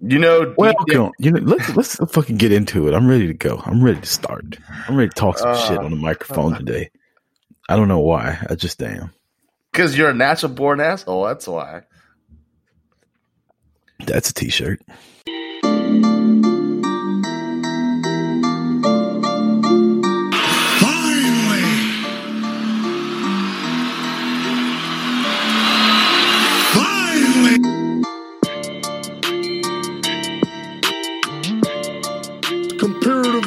You know, welcome. You know, let's let's fucking get into it. I'm ready to go. I'm ready to start. I'm ready to talk some uh, shit on the microphone uh, today. I don't know why. I just am. Because you're a natural born asshole. That's why. That's a t-shirt.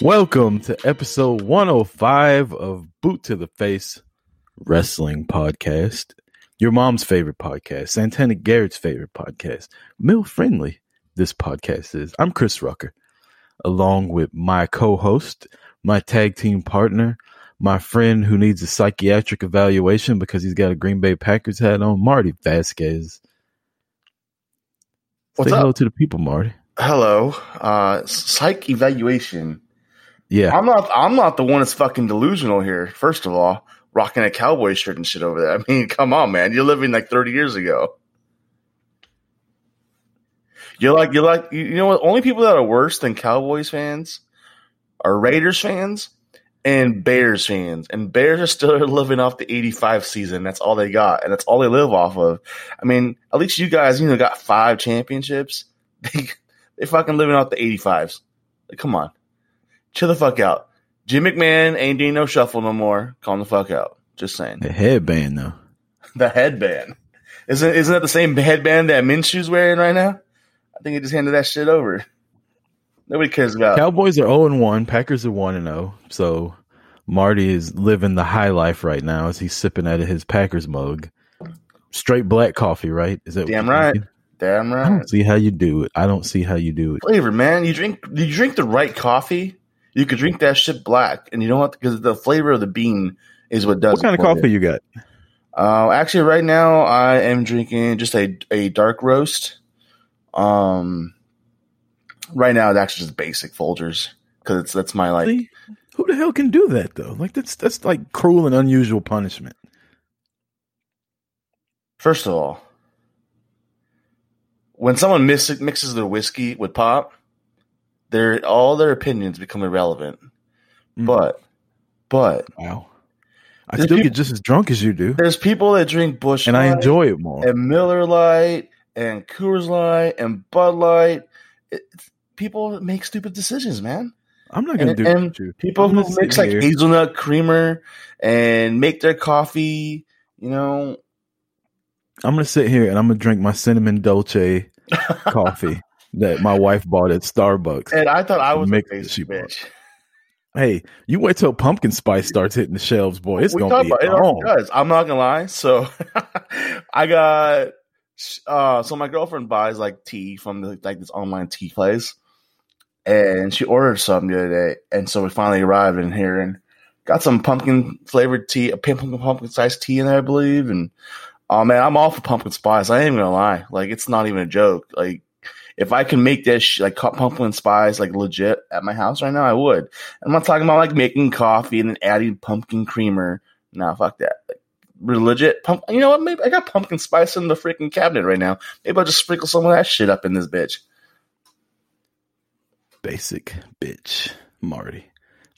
Welcome to episode 105 of Boot to the Face Wrestling Podcast. Your mom's favorite podcast, Santana Garrett's favorite podcast. Mill friendly, this podcast is. I'm Chris Rucker, along with my co host, my tag team partner, my friend who needs a psychiatric evaluation because he's got a Green Bay Packers hat on, Marty Vasquez. What's Say up? hello to the people, Marty. Hello. Uh, psych evaluation yeah, I'm not. I'm not the one that's fucking delusional here. First of all, rocking a cowboy shirt and shit over there. I mean, come on, man. You're living like 30 years ago. You're like you're like you know what? Only people that are worse than Cowboys fans are Raiders fans and Bears fans. And Bears are still living off the 85 season. That's all they got. And that's all they live off of. I mean, at least you guys, you know, got five championships. They, they fucking living off the 85s. Like, come on chill the fuck out. Jim McMahon ain't doing no shuffle no more. Calm the fuck out. Just saying. The headband though. the headband. Isn't isn't that the same headband that Minshew's wearing right now? I think he just handed that shit over. Nobody cares about. Cowboys are 0 and 1. Packers are 1 and 0. So Marty is living the high life right now as he's sipping out of his Packers mug. Straight black coffee, right? Is that damn right? Thinking? Damn right. I don't see how you do it. I don't see how you do it. Flavor, man. You drink. You drink the right coffee you could drink that shit black, and you don't have because the flavor of the bean is what does. What kind of coffee it. you got? Uh, actually, right now I am drinking just a a dark roast. Um, right now it's actually just basic Folgers because it's that's my like. See? Who the hell can do that though? Like that's that's like cruel and unusual punishment. First of all, when someone mix, mixes their whiskey with pop, their all their opinions become irrelevant. Mm. But but wow. I still people, get just as drunk as you do. There's people that drink Busch, and Light I enjoy it more. And Miller Lite and Coors Light and Bud Light. It, people make stupid decisions, man. I'm not going to do and you. People who mix like hazelnut creamer and make their coffee, you know. I'm to sit here and I'm to drink my cinnamon dolce coffee that my wife bought at Starbucks. And I thought I was make a bitch. Hey, you wait till pumpkin spice starts hitting the shelves, boy. It's we gonna be about, it does. I'm not gonna lie. So I got uh so my girlfriend buys like tea from the, like this online tea place. And she ordered some the other day, and so we finally arrived in here and got some pumpkin flavored tea, a pumpkin pumpkin spice tea in there, I believe. And oh man, I'm all for pumpkin spice. I ain't gonna lie, like it's not even a joke. Like if I can make this like pumpkin spice like legit at my house right now, I would. I'm not talking about like making coffee and then adding pumpkin creamer. Nah, fuck that. Like, legit pump. You know what? Maybe I got pumpkin spice in the freaking cabinet right now. Maybe I'll just sprinkle some of that shit up in this bitch. Basic bitch Marty.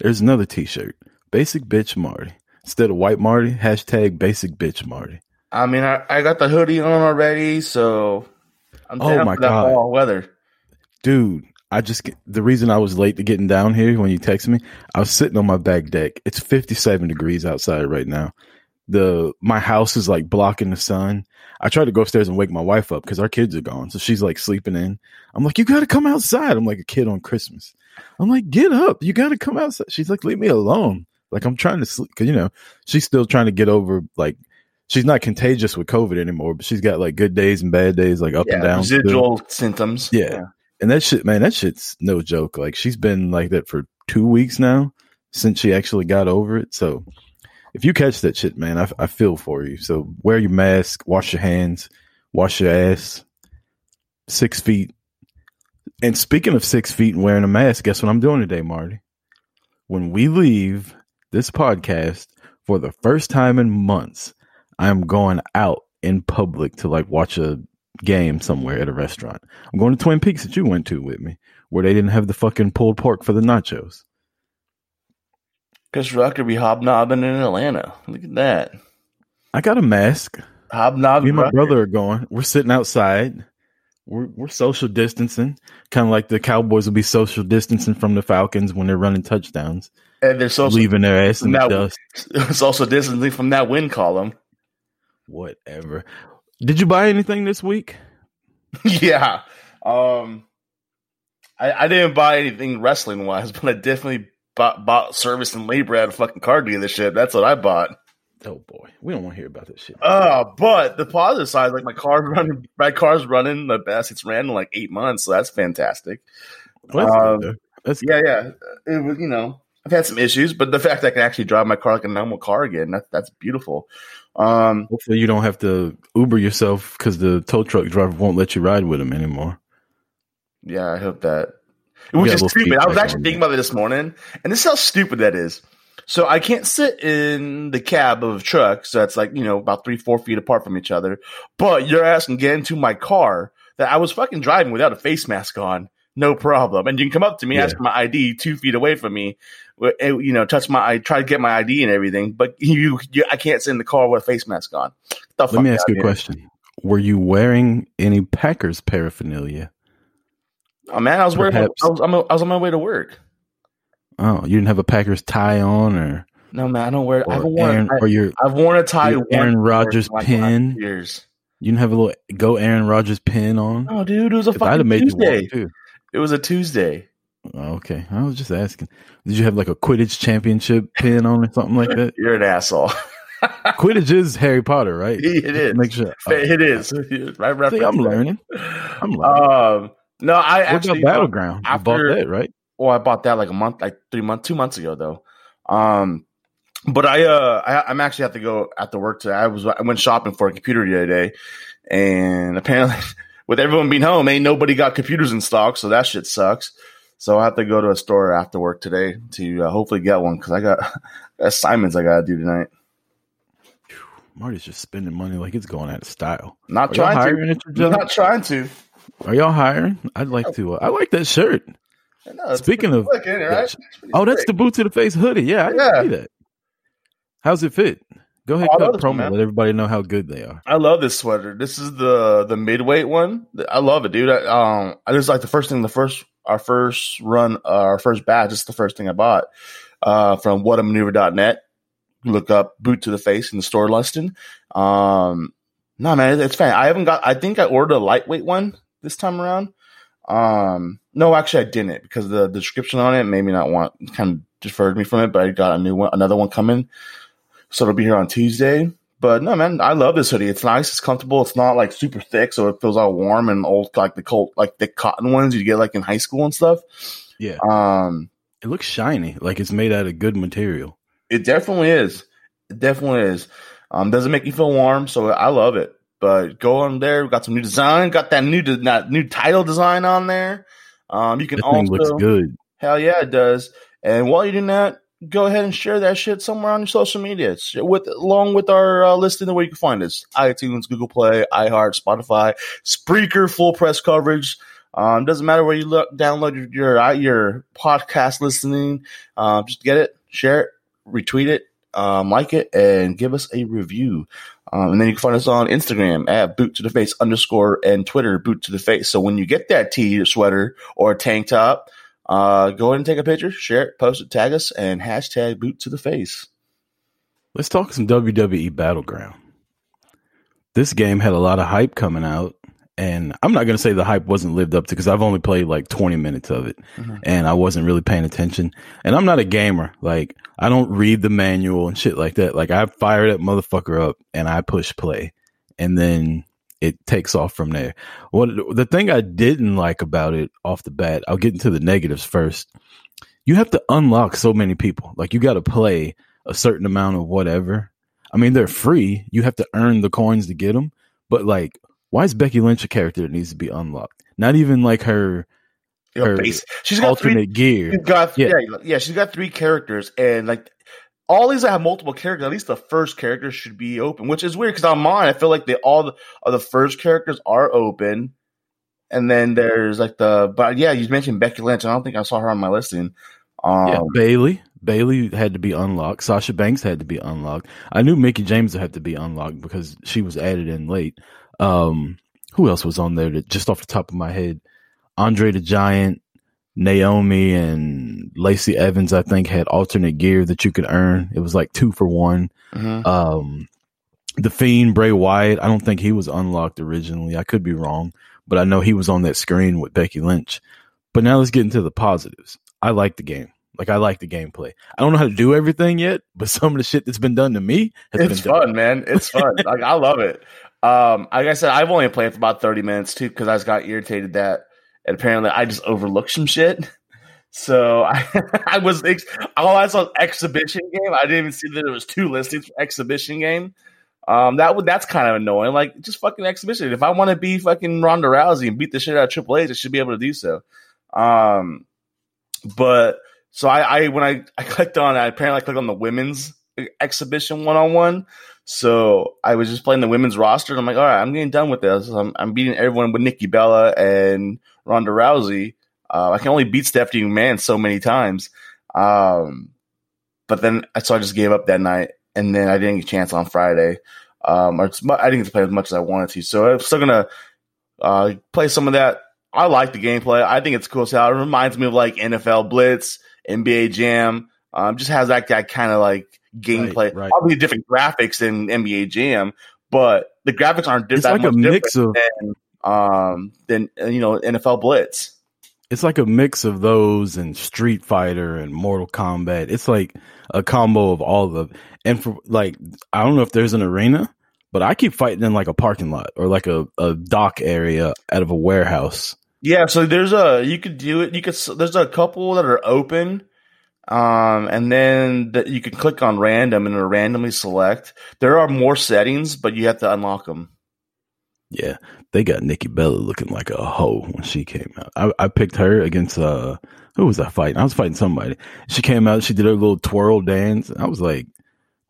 There's another T-shirt. Basic bitch Marty. Instead of white Marty, hashtag basic bitch Marty. I mean, I, I got the hoodie on already, so I'm oh my god, fall weather, dude. I just the reason I was late to getting down here when you texted me, I was sitting on my back deck. It's 57 degrees outside right now. The my house is like blocking the sun. I tried to go upstairs and wake my wife up because our kids are gone, so she's like sleeping in. I'm like, you got to come outside. I'm like a kid on Christmas. I'm like, get up, you got to come outside. She's like, leave me alone. Like I'm trying to sleep because you know she's still trying to get over like she's not contagious with COVID anymore, but she's got like good days and bad days, like up Yeah, and down. still. residual symptoms. Yeah. And that shit, man, that shit's no joke. Like she's been like that for two weeks now since she actually got over it. So if you catch that shit, man, I, I feel for you. So wear your mask, wash your hands, wash your ass, six feet. And speaking of six feet and wearing a mask, guess what I'm doing today, Marty? When we leave this podcast for the first time in months, I'm going out in public to like watch a game somewhere at a restaurant. I'm going to Twin Peaks that you went to with me, where they didn't have the fucking pulled pork for the nachos. Chris Rucker be hobnobbing in Atlanta. Look at that. I got a mask. Hobnobbing. Me and my Rucker. brother are going. We're sitting outside. We're we're social distancing, kind of like the Cowboys will be social distancing from the Falcons when they're running touchdowns, And there's also leaving their ass in the dust. it's also distancing from that win column. Whatever. Did you buy anything this week? yeah. Um I, I didn't buy anything wrestling wise, but I definitely bought, bought service and labor at a fucking car dealership. That's what I bought. Oh boy, we don't want to hear about this shit. Uh, but the positive side, like my car's running, my car's running the best it's ran in like eight months, so that's fantastic. Well, that's um, though. That's Yeah, yeah. It was, you know, I've had some issues, but the fact that I can actually drive my car like a normal car again, that, that's beautiful. Um, Hopefully, you don't have to Uber yourself because the tow truck driver won't let you ride with him anymore. yeah, I hope that. Which is stupid. I was actually thinking about it this morning, and this is how stupid that is. So I can't sit in the cab of a truck, so that's like you know about three, four feet apart from each other. But your ass can get into my car that I was fucking driving without a face mask on, no problem. And you can come up to me, Yeah. ask for my ID two feet away from me, eh, you know, touch my, I try to get my ID and everything, but you, you I can't sit in the car with a face mask on. Let me ask you a question: Were you wearing any Packers paraphernalia? Oh man, I was wearing, I was, I was on my way to work. Oh, you didn't have a Packers tie on, or No man, I don't wear. I haven't worn. Aaron, I, or your I've worn a tie. your Aaron Rodgers like, pin? Years. you didn't have a little go Aaron Rodgers pin on? Oh, dude, it was a fucking made Tuesday. It was a Tuesday. Oh, okay, I was just asking. Did you have like a Quidditch championship pin on or something like that? You're an asshole. Quidditch is Harry Potter, right? it is. Make sure. Oh, it is. Right. I'm learning. I'm learning. Um, no, I what actually about Battleground? you bought that, right? Well, I bought that like a month, like three months, two months ago though. Um, but I, uh, I, I'm actually have to go after work today. I was, I went shopping for a computer the other day, and apparently, with everyone being home, ain't nobody got computers in stock, so that shit sucks. So I have to go to a store after work today to uh, hopefully get one because I got assignments I gotta do tonight. Marty's just spending money like it's going out of style. Not Are trying to. at? Not trying to. Are y'all hiring? I'd like to. Uh, I like that shirt. No, it's Speaking of- it, right? It's pretty Oh, that's slick. the boot to the face hoodie. Yeah, I Yeah. see that. How's it fit? Go ahead, Oh, cut one, promo. Let everybody know how good they are. I love this sweater. This is the the midweight one. I love it, dude. I, um, I just like the first thing, the first our first run, uh, our first batch. This is the first thing I bought uh, from whatamaneuver.net. Look up boot to the face in the store listing. Um, no man, it's fine. I haven't got. I think I ordered a lightweight one this time around. Um, no, actually, I didn't because the, the description on it made me not want kind of deferred me from it. But I got a new one, another one coming, so it'll be here on Tuesday. But no, man, I love this hoodie. It's nice. It's comfortable. It's not like super thick, so it feels all warm and old, like the cold, like thick cotton ones you get like in high school and stuff. Yeah, Um, it looks shiny, like it's made out of good material. it definitely is. It definitely is. Um, doesn't make you feel warm, so I love it. But go on there. We got some new design. Got that new de- that new title design on there. Um, you can That thing also looks good. Hell yeah, it does. And while you're doing that, go ahead and share that shit somewhere on your social media. Share With along with our uh, listing of where you can find us: iTunes, Google Play, iHeart, Spotify, Spreaker, full press coverage. Um, doesn't matter where you look, download your your, your podcast listening. Um, just get it, share it, retweet it, um, like it, and give us a review. Um, and then you can find us on Instagram at boot to the face underscore and Twitter boot to the face. So when you get that tee, sweater, or tank top, uh, go ahead and take a picture, share it, post it, tag us, and hashtag boot to the face. Let's talk some WWE Battleground. This game had a lot of hype coming out, and I'm not gonna say the hype wasn't lived up to because I've only played like 20 minutes of it, Mhm. and I wasn't really paying attention. And I'm not a gamer. Like I don't read the manual and shit like that. Like I fire that motherfucker up and I push play, and then it takes off from there. What the thing I didn't like about it off the bat, I'll get into the negatives first. You have to unlock so many people. Like you got to play a certain amount of whatever. I mean, they're free. You have to earn the coins to get them. But like, why is Becky Lynch a character that needs to be unlocked? Not even like her Her base- she's got three. alternate gear. She's got Yeah. yeah. yeah, She's got three characters, and like all these that have multiple characters. At least the first character should be open, which is weird because on mine, I feel like they all the, all the first characters are open, and then there's like the but yeah, you mentioned Becky Lynch. I don't think I saw her on my listing. Um, Yeah, Bayley. Bayley had to be unlocked. Sasha Banks had to be unlocked. I knew Mickie James had to be unlocked because she was added in late. Um, who else was on there? That just off the top of my head, Andre the Giant, Naomi, and Lacey Evans. I think had alternate gear that you could earn. It was like two for one. mhm. Um, the Fiend Bray Wyatt. I don't think he was unlocked originally. I could be wrong, but I know he was on that screen with Becky Lynch. But now let's get into the positives. I like the game. Like I like the gameplay. I don't know how to do everything yet, but some of the shit that's been done to me has It's been done. fun, man. It's fun. like I love it. Um, like I said, I've only played for about thirty minutes too because I just got irritated that, and apparently I just overlooked some shit. So I, I was ex- all I saw exhibition game. I didn't even see that it was two listings for exhibition game. Um, that would that's kind of annoying. Like just fucking exhibition. If I want to be fucking Ronda Rousey and beat the shit out of Triple H, I should be able to do so. Um, but so I, I when I, I clicked on, I apparently I clicked on the women's exhibition one on one. So I was just playing the women's roster, and I'm like, all right, I'm getting done with this. I'm, I'm beating everyone with Nikki Bella and Ronda Rousey. Uh, I can only beat Stephanie McMahon so many times. Um, but then so I just gave up that night, and then I didn't get a chance on Friday. Um, I didn't get to play as much as I wanted to. So I'm still gonna uh, play some of that. I like the gameplay. I think it's cool. hell. it reminds me of like NFL Blitz, NBA Jam. Um, just has that, that kind of like gameplay. right. Probably different graphics than NBA Jam, but the graphics aren't It's that like a much mix different of than um than you know NFL Blitz. it's like a mix of those and Street Fighter and Mortal Kombat. It's like a combo of all of them. And for like, I don't know if there's an arena, but I keep fighting in like a parking lot or like a, a dock area out of a warehouse. Yeah, so there's a you could do it. You could there's a couple that are open, um, and then that you can click on random and it'll randomly select. There are more settings, but you have to unlock them. Yeah, they got Nikki Bella looking like a hoe when she came out. I, I picked her against uh who was I fighting? I was fighting somebody. She came out, she did her little twirl dance. I was like,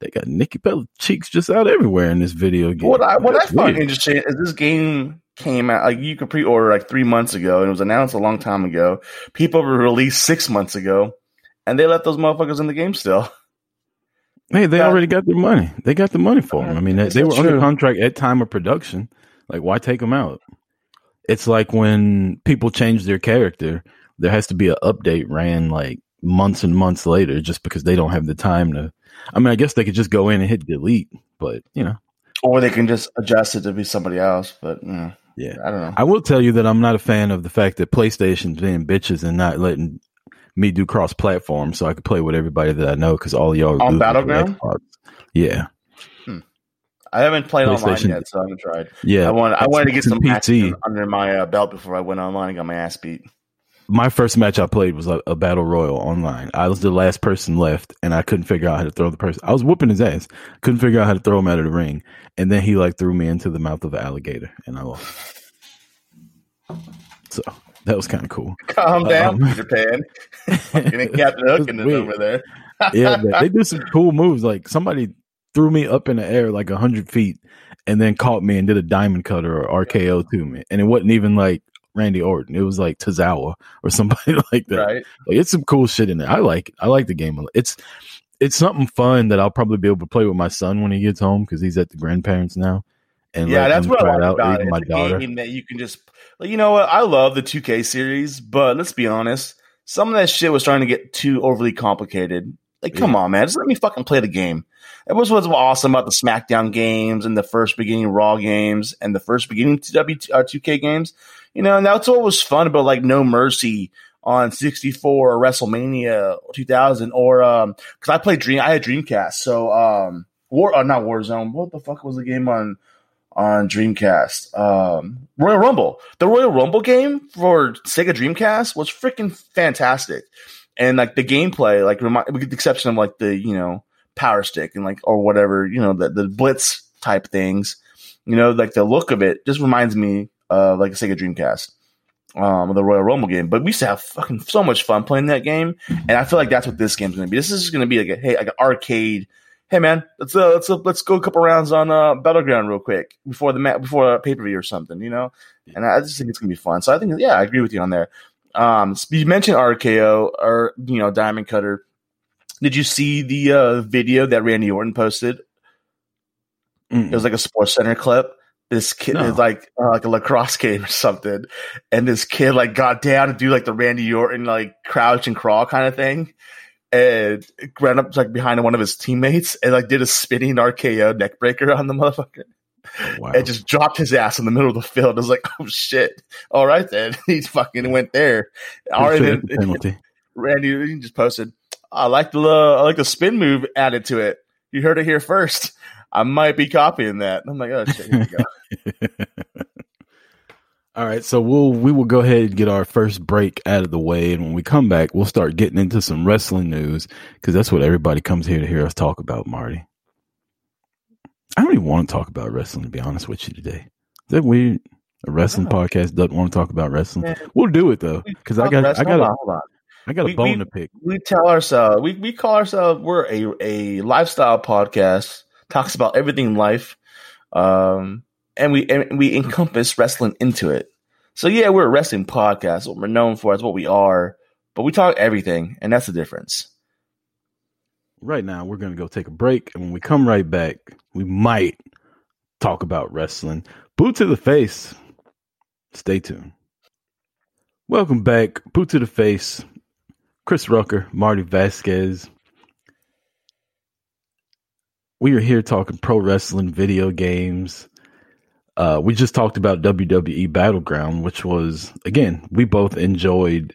they got Nikki Bella cheeks just out everywhere in this video game. What I what I find interesting is this game came out like you could pre-order like three months ago, and it was announced a long time ago. People were released six months ago, and they let those motherfuckers in the game still. Hey, they already got their money. They got the money for them. I mean, they, they were under contract at time of production. Like, why take them out? It's like when people change their character, there has to be an update ran like months and months later just because they don't have the time to. I mean, I guess they could just go in and hit delete, but you know, Or they can just adjust it to be somebody else. But you know, yeah. I don't know. I will tell you that I'm not a fan of the fact that PlayStation's being bitches and not letting me do cross platform so I could play with everybody that I know because all y'all are On Battleground? Yeah, I haven't played online yet, so I haven't tried. yeah. I want I wanted to get some action under my uh, belt before I went online and got my ass beat. my first match I played was a, a battle royal online. I was the last person left, and I couldn't figure out how to throw the person. I was whooping his ass, couldn't figure out how to throw him out of the ring, and then he like threw me into the mouth of an alligator, and I lost. So that was kind of cool. Calm down, Um, Peter Pan. Captain Hook in over there. yeah, they do some cool moves. Like somebody threw me up in the air like a hundred feet, and then caught me and did a diamond cutter or RKO to me, and it wasn't even like Randy Orton. It was like Tozawa or somebody like that. right? Like it's some cool shit in there. I like it. I like the game. It's it's something fun that I'll probably be able to play with my son when he gets home because he's at the grandparents now. And Yeah, that's what I like out, about it. my It's a daughter. game that you can just, like, you know what? I love the 2K series, but let's be honest. Some of that shit was starting to get too overly complicated. Like, come on, man, just let me fucking play the game. It was what's awesome about the SmackDown games and the first beginning Raw games and the first beginning W uh, 2K games. You know, and that's what was fun about like No Mercy on 64 or WrestleMania 2000 or um because I played Dream, I had Dreamcast, so um War, uh, not Warzone. What the fuck was the game on on Dreamcast? Um, Royal Rumble. The Royal Rumble game for Sega Dreamcast was freaking fantastic, and like the gameplay, like remi- with the exception of like the you know power stick and like or whatever you know the the blitz type things, you know like the look of it just reminds me of like a Sega Dreamcast. Um, the Royal Rumble game, but we used to have fucking so much fun playing that game, and I feel like that's what this game's gonna be. This is gonna be like a hey, like an arcade hey man, let's uh, let's uh, let's go a couple rounds on uh, battleground real quick before the ma- before a pay per view or something, you know. And I just think it's gonna be fun. So I think yeah, I agree with you on there. Um, you mentioned RKO or you know Diamond Cutter. Did you see the uh, video that Randy Orton posted? Mm. It was like a Sports Center clip. This kid No. is like uh, like a lacrosse game or something, and this kid like got down to do like the Randy Orton like crouch and crawl kind of thing, and ran up like behind one of his teammates and like did a spinning RKO neckbreaker on the motherfucker, wow. and just dropped his ass in the middle of the field. I was like, oh shit! All right then, he fucking went there. All right, then, penalty. Randy just posted, I like the uh, I like the spin move added to it. You heard it here first. I might be copying that. I'm like, oh shit, here we go. All right, so we'll we will go ahead and get our first break out of the way, and when we come back, we'll start getting into some wrestling news because that's what everybody comes here to hear us talk about. Marty, I don't even want to talk about wrestling to be honest with you today. Is that weird? A wrestling podcast doesn't want to talk about wrestling. Man, We'll do it though because I got I got a, hold on. I got a We- bone we- to pick. we tell ourselves we, we call ourselves we're a, a lifestyle podcast talks about everything in life um and we and we encompass wrestling into it so yeah we're a wrestling podcast what we're known for is what we are but we talk everything and that's the difference Right now, we're to go take a break. And when we come right back, we might talk about wrestling. Boot to the face. Stay tuned. Welcome back. Boot to the face. Chris Rucker, Marty Vasquez. We are here talking pro wrestling, video games. Uh, we just talked about WWE Battleground, which was, again, we both enjoyed.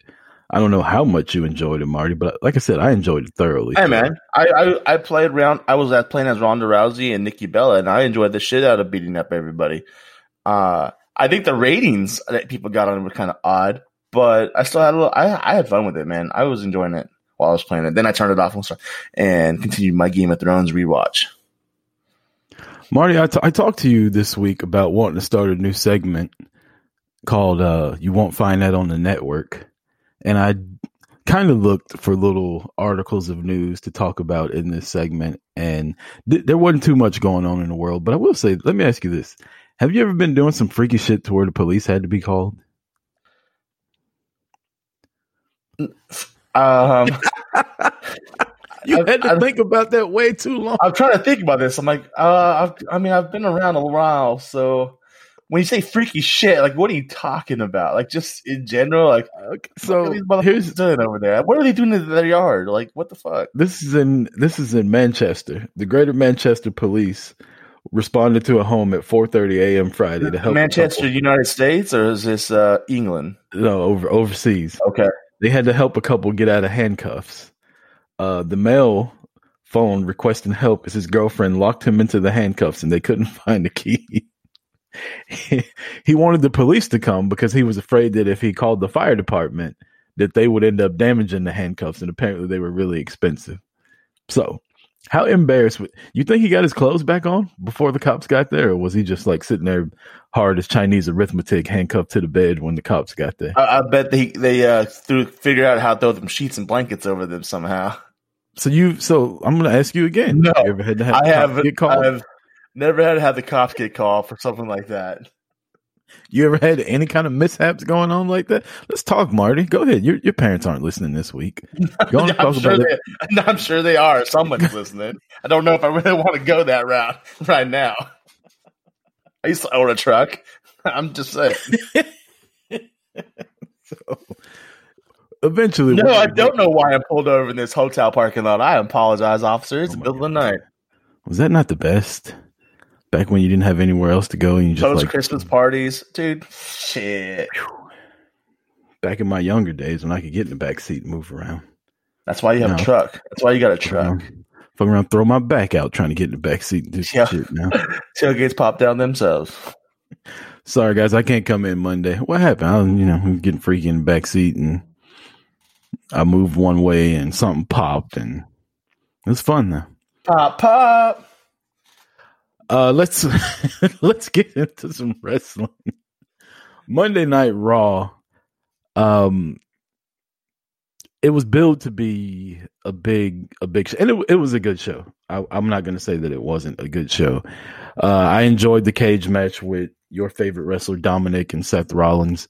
I don't know how much you enjoyed it, Marty, but like I said, I enjoyed it thoroughly. hey man I, I i played around i was at playing as ronda rousey and nikki bella and i enjoyed the shit out of beating up everybody uh i think the ratings that people got on it were kind of odd but i still had a little i i had fun with it man i was enjoying it while i was playing it then i turned it off and started- and continued my game of thrones rewatch Marty, I, t- I talked to you this week about wanting to start a new segment called uh, You Won't Find That on the Network. And I kind of looked for little articles of news to talk about in this segment. And th- there wasn't too much going on in the world. But I will say, let me ask you this Have you ever been doing some freaky shit to where the police had to be called? um You I've- had to I've- think about that way too long. i'm trying to think about this i'm like uh I've, i mean i've been around a while so when you say freaky shit like what are you talking about like just in general like Okay, so here's doing over there what are they doing in their yard like what the fuck This is in this is in Manchester. The Greater Manchester Police responded to a home at 4:30 a.m. Friday to help Manchester, United States, or is this uh, England? no, over overseas. Okay. They had to help a couple get out of handcuffs. Uh, the male phone requesting help as his girlfriend locked him into the handcuffs and they couldn't find the key. he, wanted the police to come because he was afraid that if he called the fire department that they would end up damaging the handcuffs and apparently they were really expensive. So, how embarrassed w- you think he got his clothes back on before the cops got there or was he just like sitting there hard as Chinese arithmetic handcuffed to the bed when the cops got there? I, I bet they they uh, threw figure out how to throw them sheets and blankets over them somehow. So you, so I'm going to ask you again. No, you ever had to have I have get called? I've never had to have the cops get called for something like that. You ever had any kind of mishaps going on like that? Let's talk, Marty. Go ahead. Your your parents aren't listening this week. Go on I'm, talk sure about they, I'm sure they are. Someone's listening. I don't know if I really want to go that route right now. I used to own a truck. I'm just saying. Eventually, No, I don't know why I pulled over in this hotel parking lot. I apologize, officer. It's Oh the middle of the night. Was that not the best? Back when you didn't have anywhere else to go and you just Post like Christmas parties, dude. Shit. back in my younger days when I could get in the back seat and move around. That's why you have No. a truck. That's why you got a truck. fuck around, throw my back out trying to get in the back seat and do some Yeah. shit now. Tailgates pop down themselves. Sorry guys, I can't come in Monday. What happened? I was, you know, getting freaky in the back seat and I moved one way and something popped and it was fun though. Pop, pop. Uh, let's let's get into some wrestling. Monday Night Raw. Um, it was billed to be a big a big show, and it it was a good show. I, I'm not going to say that it wasn't a good show. Uh, I enjoyed the cage match with your favorite wrestler Dominik and Seth Rollins.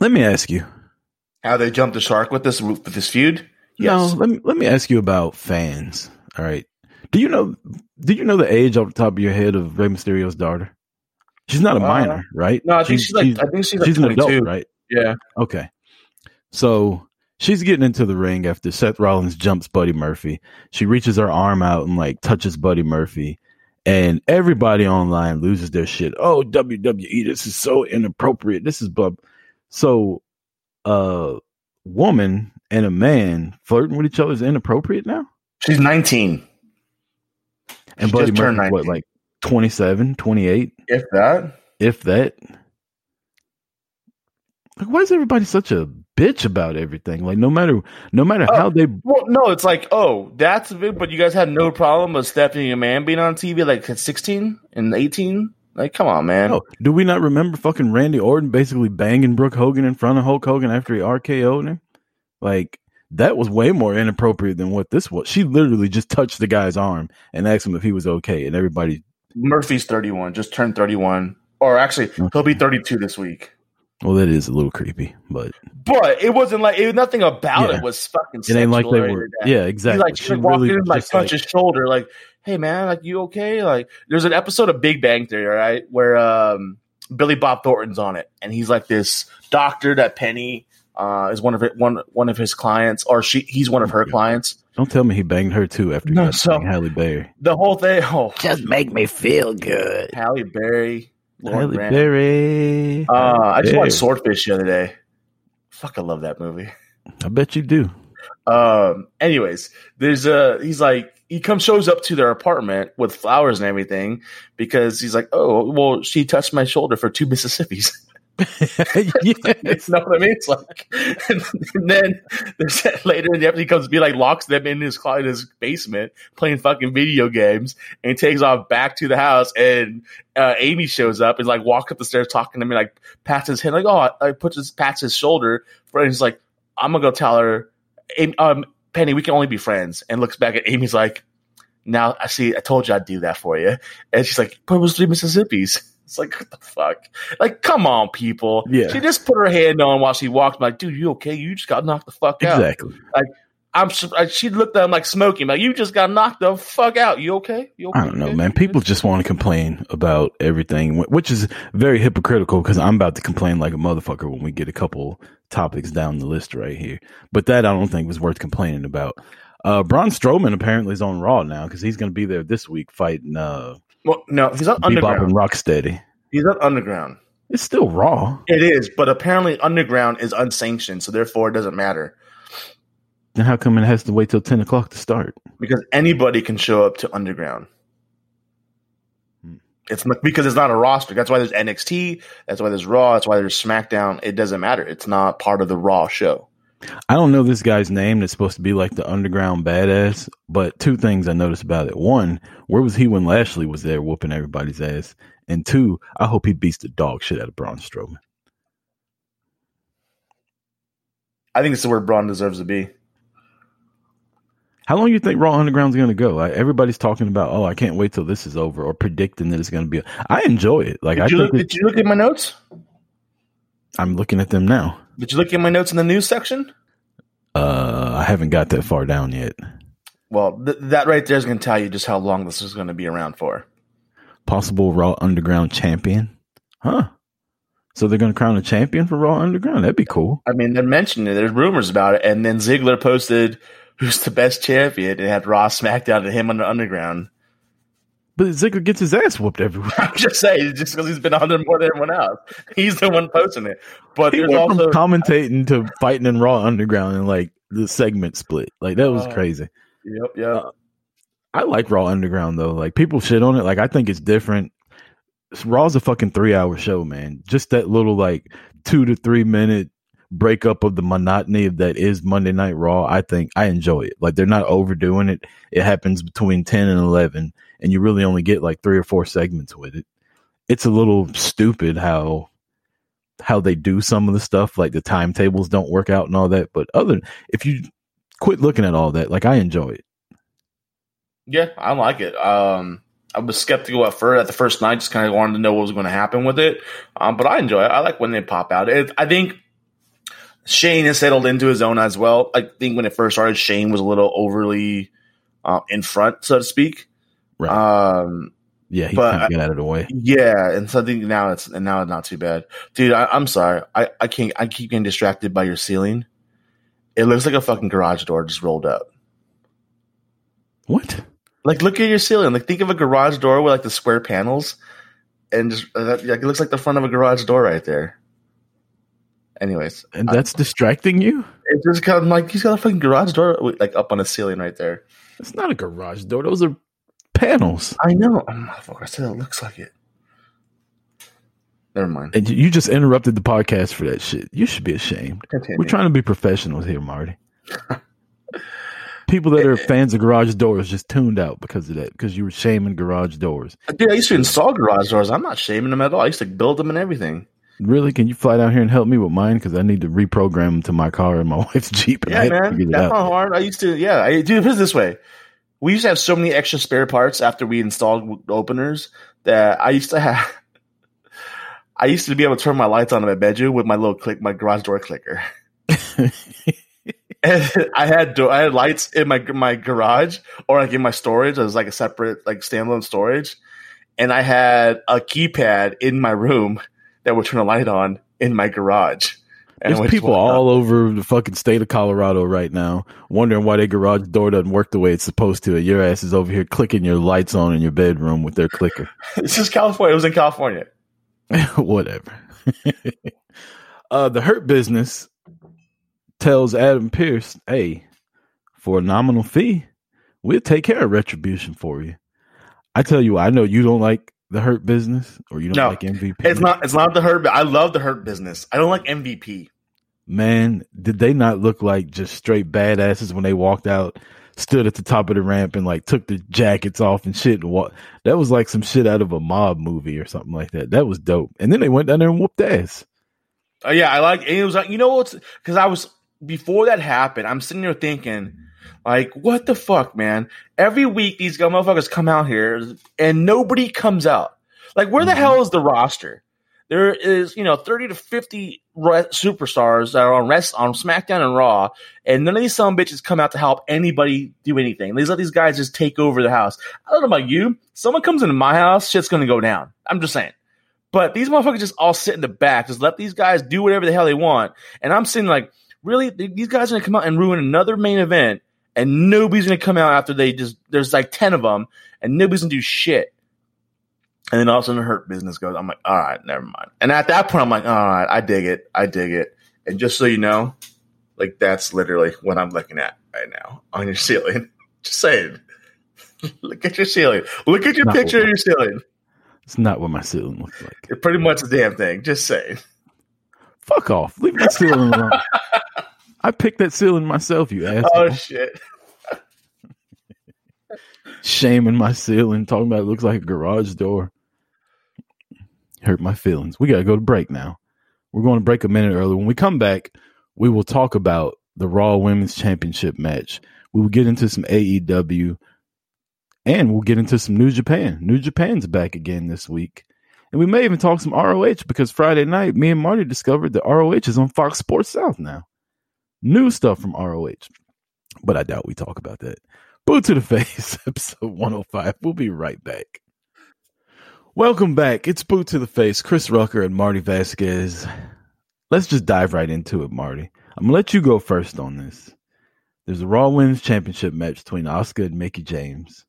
Let me ask you. How they jumped the shark with this with this feud? Yes. No, let me let me ask you about fans. All right. Do you know do you know the age off the top of your head of Rey Mysterio's daughter? She's not a Uh, minor, right? No, I think she's, like I think she's like she's an 22. adult, right? Yeah. Okay. So she's getting into the ring after Seth Rollins jumps Buddy Murphy. She reaches her arm out and like touches Buddy Murphy. And everybody online loses their shit. Oh, WWE, this is so inappropriate. This is blah. So a woman and a man flirting with each other is inappropriate now? She's 19. And She Buddy just turned Murphy's what, like 27, 28, If that. if that? Like, why is everybody such a bitch about everything? Like, no matter, no matter Oh. how they Well, no, it's like, oh, that's a bit, but you guys had no problem with Stephanie and Man being on TV like at 16 and 18? Like, come on, man. Oh, do we not remember fucking Randy Orton basically banging Brooke Hogan in front of Hulk Hogan after he RKO'd him? Like that was way more inappropriate than what this was. She literally just touched the guy's arm and asked him if he was okay, and everybody. Murphy's 31, just turned 31. Or actually, he'll be 32 this week. Well, that is a little creepy, but But it wasn't like, it, nothing about Yeah. it was fucking it ain't like they were. of that. Yeah, He exactly. like she, like walked in, like just, touched his shoulder, like, "Hey man, like you okay?" Like, there's an episode of Big Bang Theory, right, where um, Billy Bob Thornton's on it, and he's like this doctor that Penny uh, is one of it, one one of his clients, or she he's one of her clients. Don't tell me he banged her too after No, he so- so, Halle Berry. The whole thing, oh, Just make me feel good. Halle Berry, Lauren Halle Grant. Berry. Uh, I just Berry. watched Swordfish the other day. Fuck, I love that movie. I bet you do. Um. Anyways, there's a he's like he comes shows up to their apartment with flowers and everything because he's like, oh well, she touched my shoulder for two Mississippis. yes. you know what I mean? It's like, and then there's that later in the episode, he comes to be like locks them in his closet, in his basement playing fucking video games, and he takes off back to the house. And uh, Amy shows up and like walk up the stairs talking to me, like pats his head, like oh, I puts his pats his shoulder, and he's like, I'm gonna go tell her, Amy, um, Penny, we can only be friends, and looks back at Amy's like. Now I see. I told you I'd do that for you, and she's like, "But it was three Mississippi's." It's like, what the fuck? Like, come on, people. Yeah. She just put her hand on while she walked. I'm like, dude, you okay? You just got knocked the fuck out. Exactly. I'm. She looked at him like smoking. Like, you just got knocked the fuck out. You okay? You okay? I don't know, man. People just want to complain about everything, which is very hypocritical because I'm about to complain like a motherfucker when we get a couple topics down the list right here. But that I don't think was worth complaining about. Uh, Braun Strowman apparently is on Raw now because he's going to be there this week fighting uh, Well, no, he's not Bebop underground. and Rocksteady. He's not underground. It's still Raw. It is, but apparently underground is unsanctioned, so therefore it doesn't matter Then how come it has to wait till 10 o'clock to start? because anybody can show up to underground. Hmm. It's not- because it's not a roster. That's why there's NXT. That's why there's Raw. That's why there's SmackDown. It doesn't matter. It's not part of the Raw show. I don't know this guy's name that's supposed to be like the underground badass, but two things I noticed about it. One, where was he when Lashley was there whooping everybody's ass? And two, I hope he beats the dog shit out of Braun Strowman. I think it's where Braun deserves to be. How long do you think Raw Underground's going to go? Like, everybody's talking about, oh, I can't wait till this is over, or predicting that it's going to be. I enjoy it. Like I Did you, think look, did you look at my notes? I'm looking at them now. Did you look at my notes in the news section? Uh, I haven't got that far down yet. Well, th- that right there is going to tell you just how long this is going to be around for. Possible Raw Underground champion, huh? So they're going to crown a champion for Raw Underground. That'd be cool. I mean, they're mentioning it. There's rumors about it, and then Ziggler posted who's the best champion and had Raw SmackDown and him on the Underground. But Ziggler gets his ass whooped every week. I'm just saying, just because he's been on there more than everyone else, he's the one posting it. But He there's also commentating to fighting in Raw Underground and like the segment split. Like that was Oh. crazy. yep, yep. Uh, I like Raw Underground though. Like people shit on it. Like I think it's different. Raw's a fucking three hour show, man. Just that little like two to three minute breakup of the monotony that is Monday Night Raw. I think I enjoy it. Like they're not overdoing it. It happens between ten and eleven, and you really only get like three or four segments with it. It's a little stupid how how they do some of the stuff, like the timetables don't work out and all that. But other if you quit looking at all that, like I enjoy it. Yeah, I like it. Um, I was skeptical at first. At the first night, just kind of wanted to know what was going to happen with it. Um, but I enjoy it. I like when they pop out. It, I think Shane has settled into his own as well. I think when it first started, Shane was a little overly uh, in front, so to speak. Right. Um, Yeah, he But kind of get out of the way. yeah, and so I think now it's and now it's not too bad, dude. I, I'm sorry. I, I can't. I keep getting distracted by your ceiling. It looks like a fucking garage door just rolled up. What? Like, look at your ceiling. Like, think of a garage door with like the square panels, and just uh, that, like it looks like the front of a garage door right there. Anyways, And uh, that's distracting you? it just kind of like he's got a fucking garage door like up on his ceiling right there. It's not a garage door. Those are panels. I know. Oh, I said it looks like it. Never mind. And you just interrupted the podcast for that shit. You should be ashamed. Continue. We're trying to be professionals here, Marty. People that are fans of garage doors just tuned out because of that, because you were shaming garage doors. Dude, I used to install garage doors. I'm not shaming them at all. I used to build them and everything. Really? Can you fly down here and help me with mine? Because I need to reprogram them to my car and my wife's Jeep. And Yeah, man. That's not hard. I used to, yeah. I do it this way. We used to have so many extra spare parts after we installed openers that I used to have. I used to be able to turn my lights on in my bedroom with my little click, my garage door clicker. and I had do- I had lights in my my garage or like in my storage as like a separate like standalone storage, and I had a keypad in my room that would turn a light on in my garage. And There's people just walk up. all over the fucking state of Colorado right now wondering why their garage door doesn't work the way it's supposed to. And your ass is over here clicking your lights on in your bedroom with their clicker. It's just California. It was in California. Whatever. uh, the Hurt Business tells Adam Pearce, hey, for a nominal fee, we'll take care of retribution for you. I tell you, I know you don't like the Hurt Business or you don't No, like MVP. It's not. It's not the hurt. I love the hurt business. I don't like MVP. Man, did they not look like just straight badasses when they walked out, stood at the top of the ramp and like took the jackets off and shit? And what that was like some shit out of a mob movie or something like that. That was dope. And then they went down there and whooped ass. Uh, yeah, I like. And it was like you know what's because I was before that happened. I'm sitting there thinking, like, what the fuck, man? Every week these motherfuckers come out here and nobody comes out. Like, where the Mhm. hell is the roster? There is, you know, 30 to 50 re- superstars that are on rest on SmackDown and Raw, and none of these some bitches come out to help anybody do anything. They let these guys just take over the house. I don't know about you. Someone comes into my house, shit's gonna go down. I'm just saying. But these motherfuckers just all sit in the back, just let these guys do whatever the hell they want. And I'm sitting like, really? These guys are gonna come out and ruin another main event, and nobody's gonna come out after they just there's like ten of them, and nobody's gonna do shit. And then all of a sudden, the hurt business goes. I'm like, all right, never mind. And at that point, I'm like, all right, I dig it, I dig it. And just so you know, like that's literally what I'm looking at right now on your ceiling. Just saying. Look at your ceiling. Look at your Not picture of your ceiling. It's not what my ceiling looks like. It's pretty much the damn thing. Just saying. Fuck off. Leave my ceiling alone. I picked that ceiling myself, you asshole. Oh shit. Shaming my ceiling, talking about it looks like a garage door. Hurt my feelings. We gotta go to break now. We're going to break a minute early. When we come back, we will talk about the Raw Women's Championship match. We will get into some AEW and we'll get into some New Japan. New Japan's back again this week. And we may even talk some ROH because Friday night, me and Marty discovered that ROH is on Fox Sports South now. New stuff from ROH. But I doubt we talk about that. Boot to the Face, episode 105. We'll be right back. Welcome back. It's Boot to the Face, Chris Rucker and Marty Vasquez. Let's just dive right into it, Marty. I'm gonna let you go first on this. There's a Raw Women's Championship match between Asuka and Mickie James.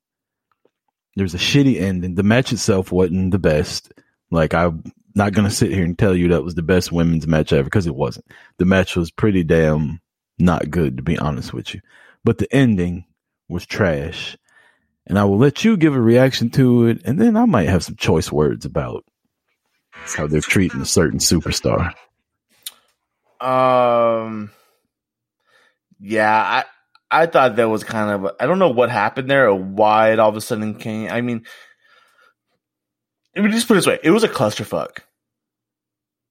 There's a shitty ending. The match itself wasn't the best. Like I'm not gonna sit here and tell you that was the best women's match ever because it wasn't. The match was pretty damn not good to be honest with you. But the ending was trash and I will let you give a reaction to it, and then I might have some choice words about how they're treating a certain superstar. Um, yeah, I I thought that was kind of I don't know what happened there or why it all of a sudden came. I mean, let me just put it this way: it was a clusterfuck.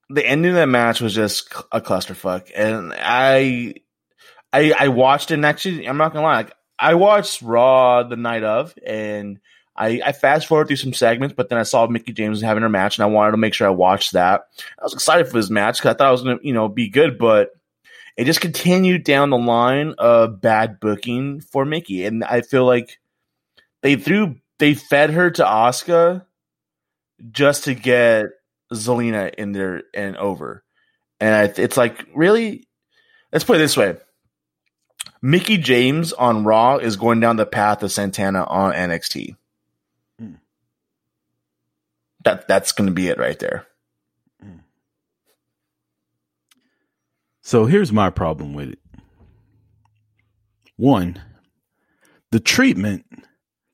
The ending of that match was just a clusterfuck, and I, I, I watched it. And actually, I'm not gonna lie, like, I watched Raw the night of, and I, I fast forward through some segments, but then I saw Mickie James having her match, and I wanted to make sure I watched that. I was excited for this match because I thought it was to, you know, be good, but it just continued down the line of bad booking for Mickie, and I feel like they threw they fed her to Asuka just to get Zelina in there and over, and I, it's like really. Let's put it this way: Mickie James on Raw is going down the path of Santana on NXT. Mm. That that's going to be it right there. So here's my problem with it. One, the treatment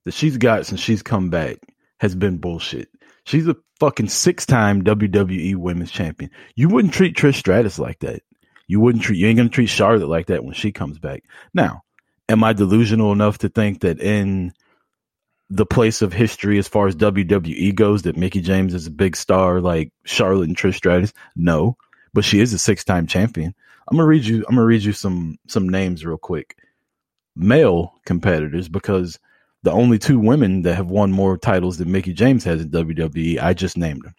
that she's got since she's come back has been bullshit. She's a fucking six time WWE Women's Champion. You wouldn't treat Trish Stratus like that. You wouldn't treat. You ain't gonna treat Charlotte like that when she comes back. Now, am I delusional enough to think that in the place of history as far as WWE goes, that Mickie James is a big star like Charlotte and Trish Stratus? No, but she is a six time champion. I'm gonna read you. I'm gonna read you some some names real quick. Male competitors because the only two women that have won more titles than Mickie James has in WWE, I just named them.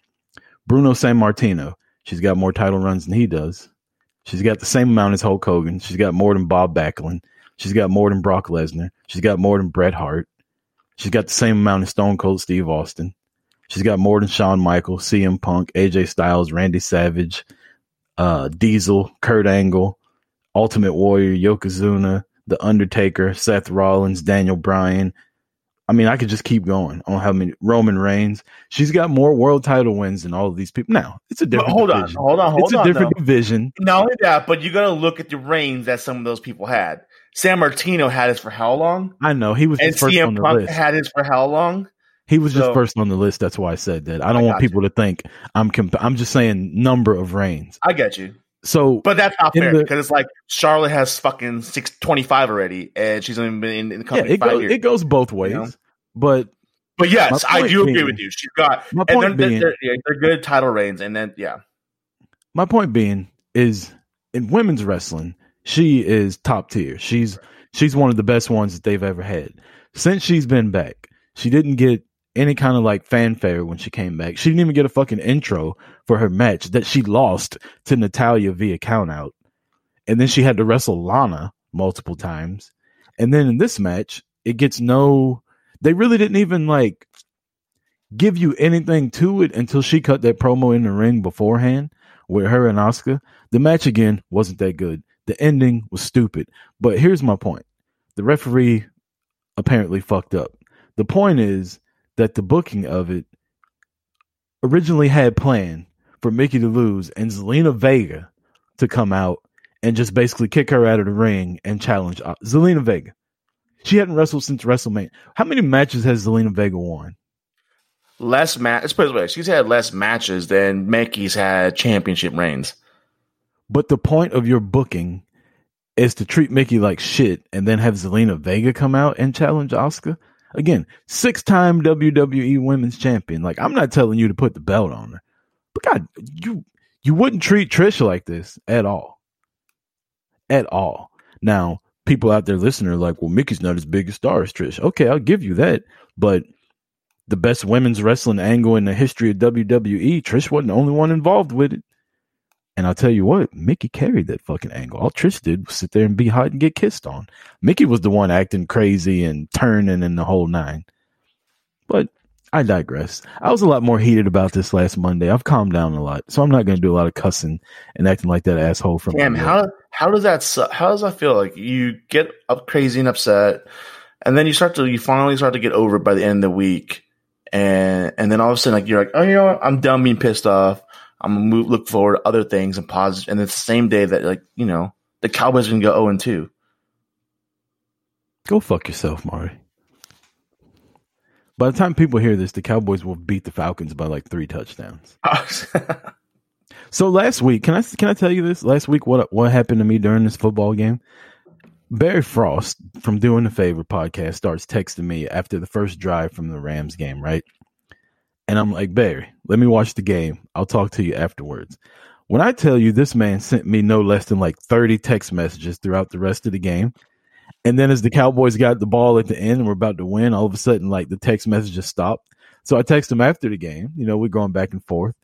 Bruno Sammartino, she's got more title runs than he does. She's got the same amount as Hulk Hogan. She's got more than Bob Backlund. She's got more than Brock Lesnar. She's got more than Bret Hart. She's got the same amount as Stone Cold Steve Austin. She's got more than Shawn Michaels, CM Punk, AJ Styles, Randy Savage, uh, Diesel, Kurt Angle, Ultimate Warrior, Yokozuna, The Undertaker, Seth Rollins, Daniel Bryan. I mean, I could just keep going on how many Roman Reigns. She's got more world title wins than all of these people. Now, it's a But different. hold on, hold on, hold it's a different though. division. Not only that, but you got to look at the reigns that some of those people had. Sammartino had his for how long? I know he was And first on CM the Punk list. had his for how long? He was just first on the list. That's why I said that. I don't I want got you. people to think I'm. Comp- I'm just saying number of reigns. I get you, So, but that's not fair because it's like Charlotte has fucking six twenty five already, and she's only been in, in the yeah, company it five goes. years. It goes both ways. know? But but yes, I do agree with you. She's got my and point they're, being, they're, yeah, they're good title reigns, and then yeah, my point being is in women's wrestling, she is top tier. She's she's one of the best ones that they've ever had since she's been back. She didn't get any kind of like fanfare when she came back. She didn't even get a fucking intro for her match that she lost to Natalya via count out. And then she had to wrestle Lana multiple times. And then in this match, it gets no they really didn't even like give you anything to it until she cut that promo in the ring beforehand with her and Asuka. The match again wasn't that good. The ending was stupid. But here's my point. The referee apparently fucked up. The point is that the booking of it originally had planned for Mickie to lose and Zelina Vega to come out and just basically kick her out of the ring and challenge uh, Zelina Vega. She hadn't wrestled since WrestleMania. How many matches has Zelina Vega won? less match. Let's put it this way: she's had less matches than Mickie's had championship reigns. But the point of your booking is to treat Mickie like shit and then have Zelina Vega come out and challenge Asuka. Again, six time WWE women's champion. Like, I'm not telling you to put the belt on her. But God, you you wouldn't treat Trish like this at all. At all. Now, people out there listening are like, well, Mickie's not as big a star as Trish. Okay, I'll give you that. But the best women's wrestling angle in the history of WWE, Trish wasn't the only one involved with it. And I'll tell you what, Mickie carried that fucking angle. All Trish did was sit there and be hot and get kissed on. Mickie was the one acting crazy and turning and the whole nine. But I digress. I was a lot more heated about this last Monday. I've calmed down a lot, so I'm not going to do a lot of cussing and acting like that asshole from. Damn, how how does that su- how does that feel? Like you get up crazy and upset, and then you start to you finally start to get over it by the end of the week, and and then all of a sudden like you're like, oh, you know what? I'm done being pissed off. I'm gonna move, look forward to other things and positive. And it's the same day that like you know the Cowboys are gonna go zero and two. Go fuck yourself, Mari. By the time people hear this, the Cowboys will beat the Falcons by like three touchdowns. So last week, can I can I tell you this? Last week, what what happened to me during this football game? Barry Frost from Doing the Favor podcast starts texting me after the first drive from the Rams game, right? And I'm like, Barry, let me watch the game. I'll talk to you afterwards. When I tell you this man sent me no less than like 30 text messages throughout the rest of the game. And then as the Cowboys got the ball at the end and we're about to win, all of a sudden, like the text messages stopped. So I text him after the game. You know, we're going back and forth.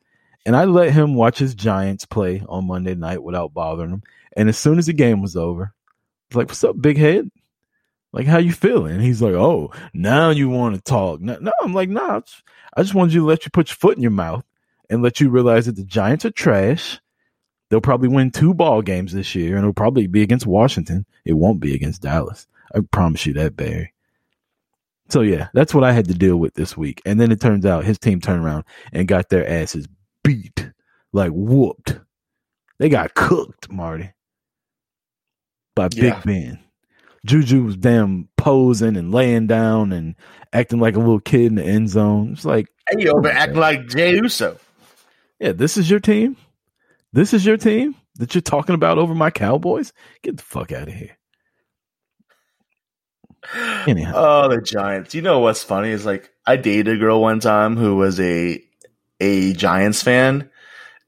And I let him watch his Giants play on Monday night without bothering him. And as soon as the game was over, I was like, "What's up, big head? Like, how you feeling?" And he's like, "Oh, now you want to talk?" No, no, I'm like, "Nah, I just wanted you to let you put your foot in your mouth and let you realize that the Giants are trash. They'll probably win two ball games this year, and it'll probably be against Washington. It won't be against Dallas. I promise you that, Barry." So yeah, that's what I had to deal with this week. And then it turns out his team turned around and got their asses beat, like whooped. They got cooked, Marty, by Yeah. Big Ben. Juju was damn posing and laying down and acting like a little kid in the end zone. It's like, Hey, you over acting like Jey Uso. yeah, this is your team. This is your team that you're talking about over my Cowboys. Get the fuck out of here. Anyhow, Oh, the Giants. You know what's funny is like I dated a girl one time who was a a Giants fan,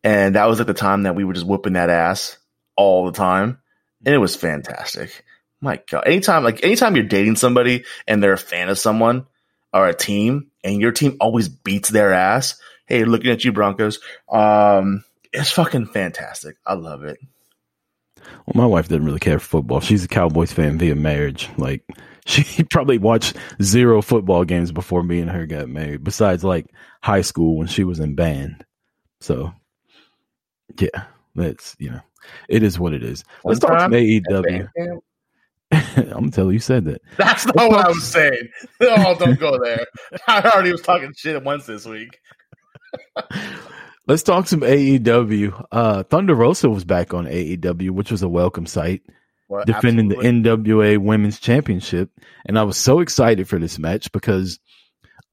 and that was at the time that we were just whooping that ass all the time, and it was fantastic. My God, anytime like anytime you're dating somebody and they're a fan of someone or a team, and your team always beats their ass. Hey, looking at you, Broncos. Um, it's fucking fantastic. I love it. Well, my wife doesn't really care for football. She's a Cowboys fan via marriage. Like she probably watched zero football games before me and her got married, besides like high school when she was in band. So yeah, that's you know, it is what it is. Let's One talk AEW. I'm gonna tell you, you said that. That's not what I was saying. Oh, don't go there. I already was talking shit once this week. Let's talk some AEW. Uh Thunder Rosa was back on AEW, which was a welcome sight. Well, defending absolutely. the NWA Women's Championship. And I was so excited for this match because,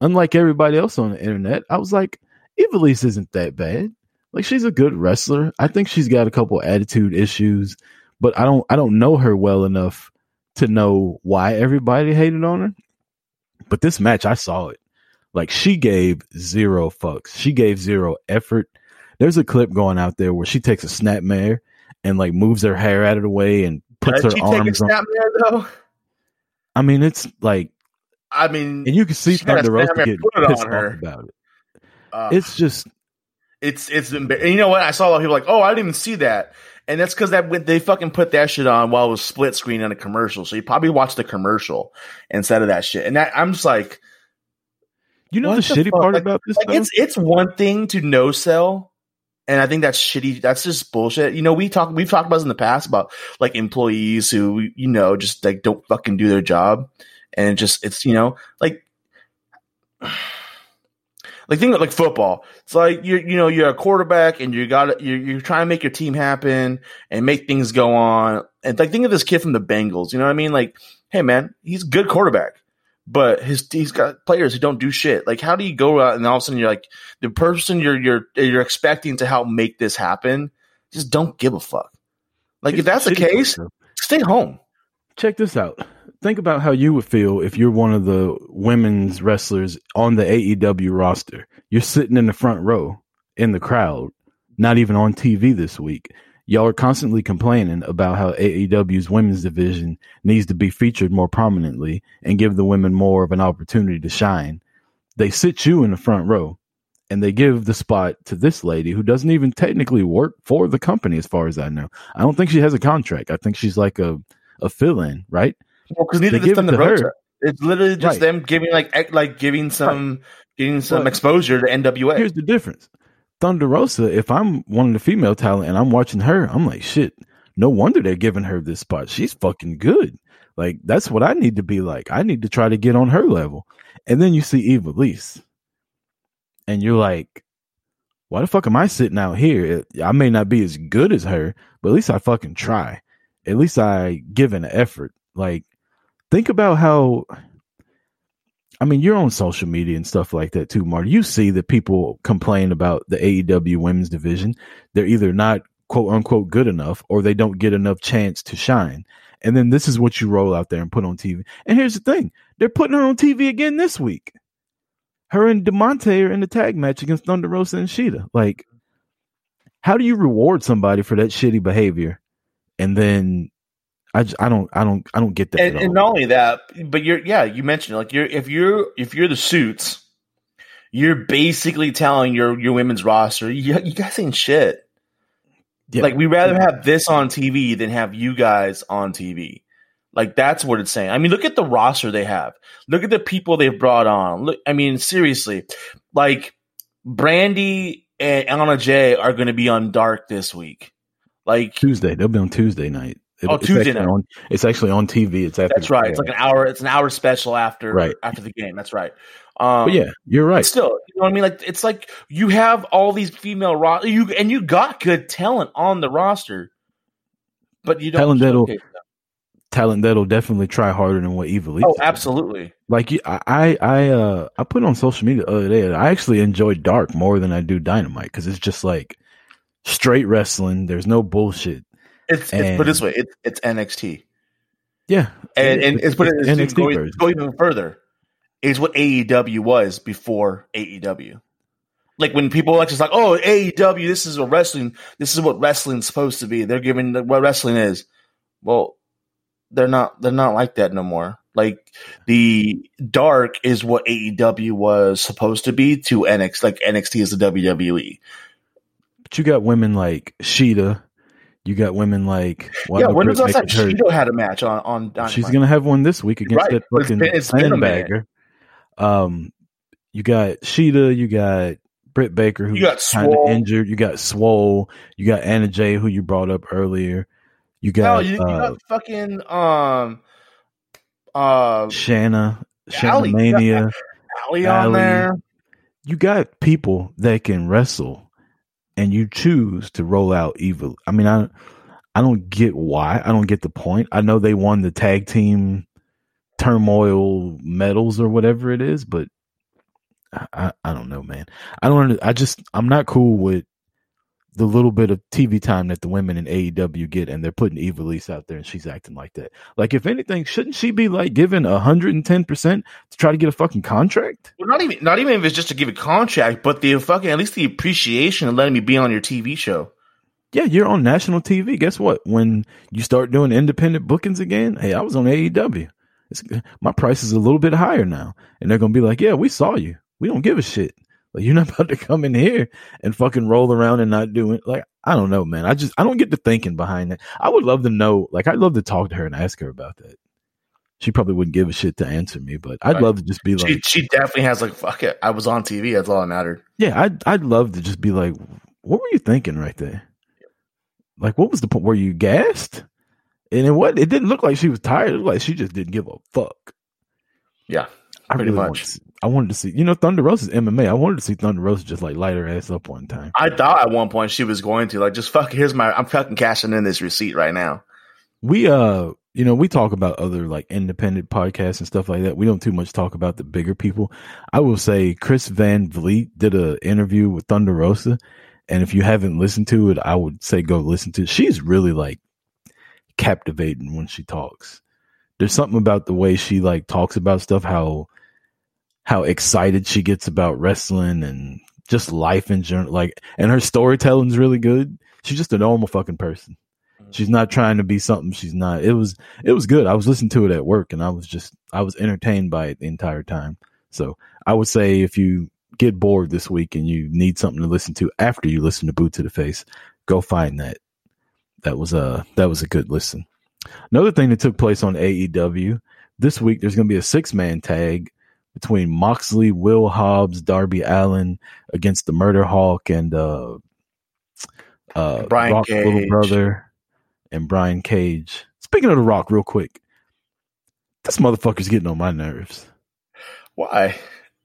unlike everybody else on the internet, I was like, Ivelisse isn't that bad. Like she's a good wrestler. I think she's got a couple attitude issues, but I don't I don't know her well enough to know why everybody hated on her. But this match, I saw it. Like she gave zero fucks. She gave zero effort. There's a clip going out there where she takes a snapmare and like moves her hair out of the way and puts her she take a arms on. though? I mean, it's like, I mean, and you can see She got a Thunder Rosa snapmare, get pissed on off about it. uh, It's just it's it's embar- and you know what? I saw a lot of people like, oh, I didn't even see that, and that's because that they fucking put that shit on while it was split screen on a commercial. So you probably watched the commercial instead of that shit. And that, I'm just like, you know What the the shitty part Like- about this. like it's it's one thing to no sell. And I think that's shitty. That's just bullshit. You know, we talk, we've talked about this in the past about like employees who, you know, just like don't fucking do their job. And it just, it's, you know, like, like think of like football. It's like you're, you know, you're a quarterback and you got you're, you're trying to make your team happen and make things go on. And like think of this kid from the Bengals. You know what I mean? Like, hey man, he's a good quarterback, but his he's got players who don't do shit. Like, how do you go out and all of a sudden you're like the person you're you're you're expecting to help make this happen? Just don't give a fuck. Like, if that's the case, stay home. check this out. Think about how you would feel if you're one of the women's wrestlers on the AEW roster. You're sitting in the front row in the crowd, not even on TV this week. Y'all are constantly complaining about how AEW's women's division needs to be featured more prominently and give the women more of an opportunity to shine. They sit you in the front row and they give the spot to this lady who doesn't even technically work for the company, as far as I know. I don't think she has a contract. I think she's like a, a fill in, right? Well, because neither They does give it Thunder to her. Rosa. It's literally just Right. them giving like like giving some getting some exposure to NWA. Here's the difference. Thunder Rosa, if I'm one of the female talent and I'm watching her, I'm like, shit, no wonder they're giving her this spot. She's fucking good. Like, that's what I need to be like. I need to try to get on her level. And then you see Ivelisse. And you're like, why the fuck am I sitting out here? I may not be as good as her, but at least I fucking try. At least I give an effort. Like, think about how I mean, you're on social media and stuff like that too, Marty. You see that people complain about the AEW women's division. They're either not quote unquote good enough or they don't get enough chance to shine. And then this is what you roll out there and put on TV. And here's the thing they're putting her on TV again this week. Her and Diamante are in the tag match against Thunder Rosa and Shida. Like, how do you reward somebody for that shitty behavior? And then I, just, I don't I don't I don't get that. and, at and not only that, but you're yeah, you mentioned it, like you're if you're if you're the suits, you're basically telling your your women's roster, you, you guys ain't shit. Yeah. Like we rather have this on TV than have you guys on TV. Like that's what it's saying. I mean, look at the roster they have. Look at the people they've brought on. Look, I mean, seriously, like Brandi and Anna Jay are going to be on Dark this week. Like Tuesday. They'll be on Tuesday night. It- Oh, it's Tuesday night. On, it's actually on TV. It's after. that's right. It's like an hour. It's an hour special after Right. after the game. That's right. Um, But yeah, you're right. still, you know what I mean? Like it's like you have all these female ro- you and you got good talent on the roster, but you don't. Talent that'll- them. Talent that'll definitely try harder than what Ivelisse. Oh, absolutely. Like I, I, I, uh, I put on social media the other day. that I actually enjoy Dark more than I do Dynamite because it's just like straight wrestling. There's no bullshit. It's, it's put it this way. It's it's NXT, Yeah, and and it's put it it's NXT go, version. go even further. It's what AEW was before AEW. Like when people are just like, oh, AEW, this is a wrestling. This is what wrestling's supposed to be. They're giving the, what wrestling is. Well, they're not. They're not like that no more. Like the dark is what AEW was supposed to be to NXT. Like NXT is the. WWE. but you got women like Shida. You got women like yeah, when was hurt. Shida had a match on on. Dynamite. She's gonna have one this week against Right, that fucking it's been a minute. sandbagger. Um, you got Shida, you got Britt Baker, You got kind of injured. You got Swole. You got Anna Jay, who you brought up earlier. You No, got you, you uh, got fucking um uh Shanna, Shanna Mania. Allie on there. you got people that can wrestle, and you choose to roll out evil. I mean, I I don't get why. I don't get the point. I know they won the tag team turmoil medals or whatever it is, but I, I, don't know, man. I don't. I just I'm not cool with the little bit of TV time that the women in AEW get, and they're putting Ivelisse out there, and she's acting like that. Like, if anything, shouldn't she be like given hundred and ten percent to try to get a fucking contract? Well, not even not even if it's just to give a contract, but the fucking at least the appreciation of letting me be on your TV show. Yeah, you're on national TV. Guess what? When you start doing independent bookings again, hey, I was on AEW. It's, my price is a little bit higher now, and they're gonna be like, "Yeah, we saw you. We don't give a shit. Like you're not about to come in here and fucking roll around and not do it." Like I don't know, man. I just I don't get the thinking behind that. I would love to know. Like I'd love to talk to her and ask her about that. She probably wouldn't give a shit to answer me, but I'd Right. love to just be like, she she definitely has like fuck it. I was on TV. That's all that mattered. Yeah, I'd I'd love to just be like, what were you thinking right there? Like, what was the point? Were you gassed? And it what? It didn't look like she was tired. It looked like she just didn't give a fuck. Yeah, I Pretty really much. Wanted to see- I wanted to see. You know, Thunder Rosa's MMA. I wanted to see Thunder Rosa just like light her ass up one time. I thought at one point she was going to like just fuck. Here's my. I'm fucking cashing in this receipt right now. We uh, you know, we talk about other like independent podcasts and stuff like that. We don't too much talk about the bigger people. I will say Chris Van Vliet did a interview with Thunder Rosa, and if you haven't listened to it, I would say go listen to it. She's really like captivating when she talks. There's something about the way she like talks about stuff, how how excited she gets about wrestling and just life in general. Like, and her storytelling's really good. She's just a normal fucking person. Mm-hmm. She's not trying to be something she's not. It was it was good. I was listening to it at work and I was just I was entertained by it the entire time. So I would say if you get bored this week and you need something to listen to after you listen to Boot to the Face, go find that. That was a that was a good listen. Another thing that took place on AEW this week, there's going to be a six man tag between Moxley, Will Hobbs, Darby Allin against the Murder Hawk and uh, uh, Brian Rock's little brother and Brian Cage. Speaking of the Rock, real quick, this motherfucker's getting on my nerves. Why?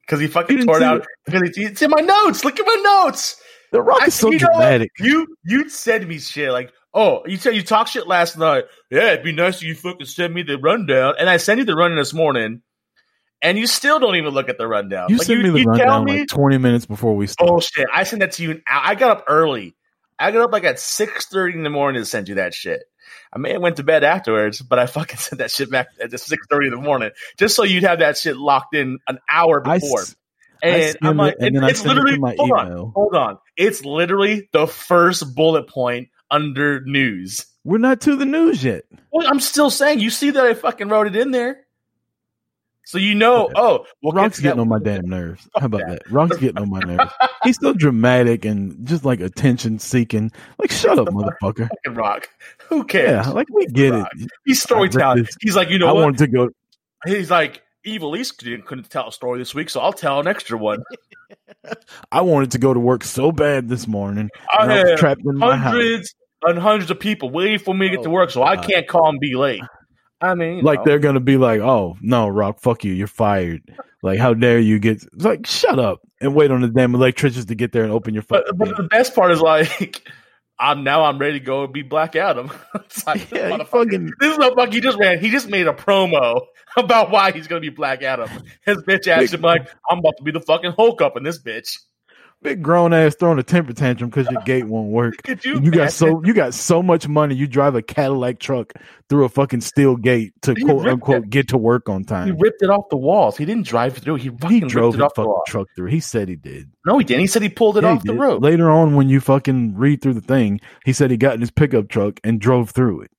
Because he fucking tore it out. Because it's, it's in my notes. Look at my notes. The Rock I- is so you know dramatic. You you said me shit like, oh, you said you talk shit last night. Yeah, it'd be nice if you fucking send me the rundown, and I sent you the rundown this morning, and you still don't even look at the rundown. You Like, sent me the rundown me- like 20 minutes before we started. shit! I sent that to you. I got up early. I got up like at six thirty in the morning to send you that shit. I may have went to bed afterwards, but I fucking sent that shit back at six thirty in the morning just so you'd have that shit locked in an hour before. s- and skimmed I'm like, it, and it- I it's it literally my hold on, hold on. It's literally the first bullet point under news. We're not to the news yet. Well, I'm still saying you see that I fucking wrote it in there, so you know. Okay. Oh, we'll Rock's getting that- on my damn nerves. How about that. Rock's getting on my nerves. He's so dramatic and just like attention seeking. Like, shut up, motherfucker. Rock. Who cares? Yeah, like we get it. He's storytelling. I read this- He's like, you know I what? wanted to go. He's like, Ivelisse couldn't couldn't tell a story this week, so I'll tell an extra one. I wanted to go to work so bad this morning. I I was had trapped in my house. hundreds and hundreds of people waiting for me to get to oh, work, so I can't call and be late. I mean, Like know. they're gonna be like, "Oh no, Rock, fuck you, you're fired." Like, how dare you get? It's like, shut up and wait on the damn electricians to get there and open your But, fucking. but gate. the best part is like, I'm now I'm ready to go and be Black Adam. it's like, this yeah, motherfucker- fucking this is a fuck. He just ran. He just made a promo about why he's gonna be Black Adam. His bitch ass him like, I'm about to be the fucking Hulk up in this bitch. Big grown ass throwing a temper tantrum because your gate won't work. Could you? You, got so you got so much money. You drive a Cadillac truck through a fucking steel gate to He quote unquote it. get to work on time. He ripped it off the walls. He didn't drive through. He fucking He drove ripped it the off the fucking wall. truck through. He said he did. No, he didn't. He said he pulled it Yeah, off the road. Later on, when you fucking read through the thing, he said he got in his pickup truck and drove through it.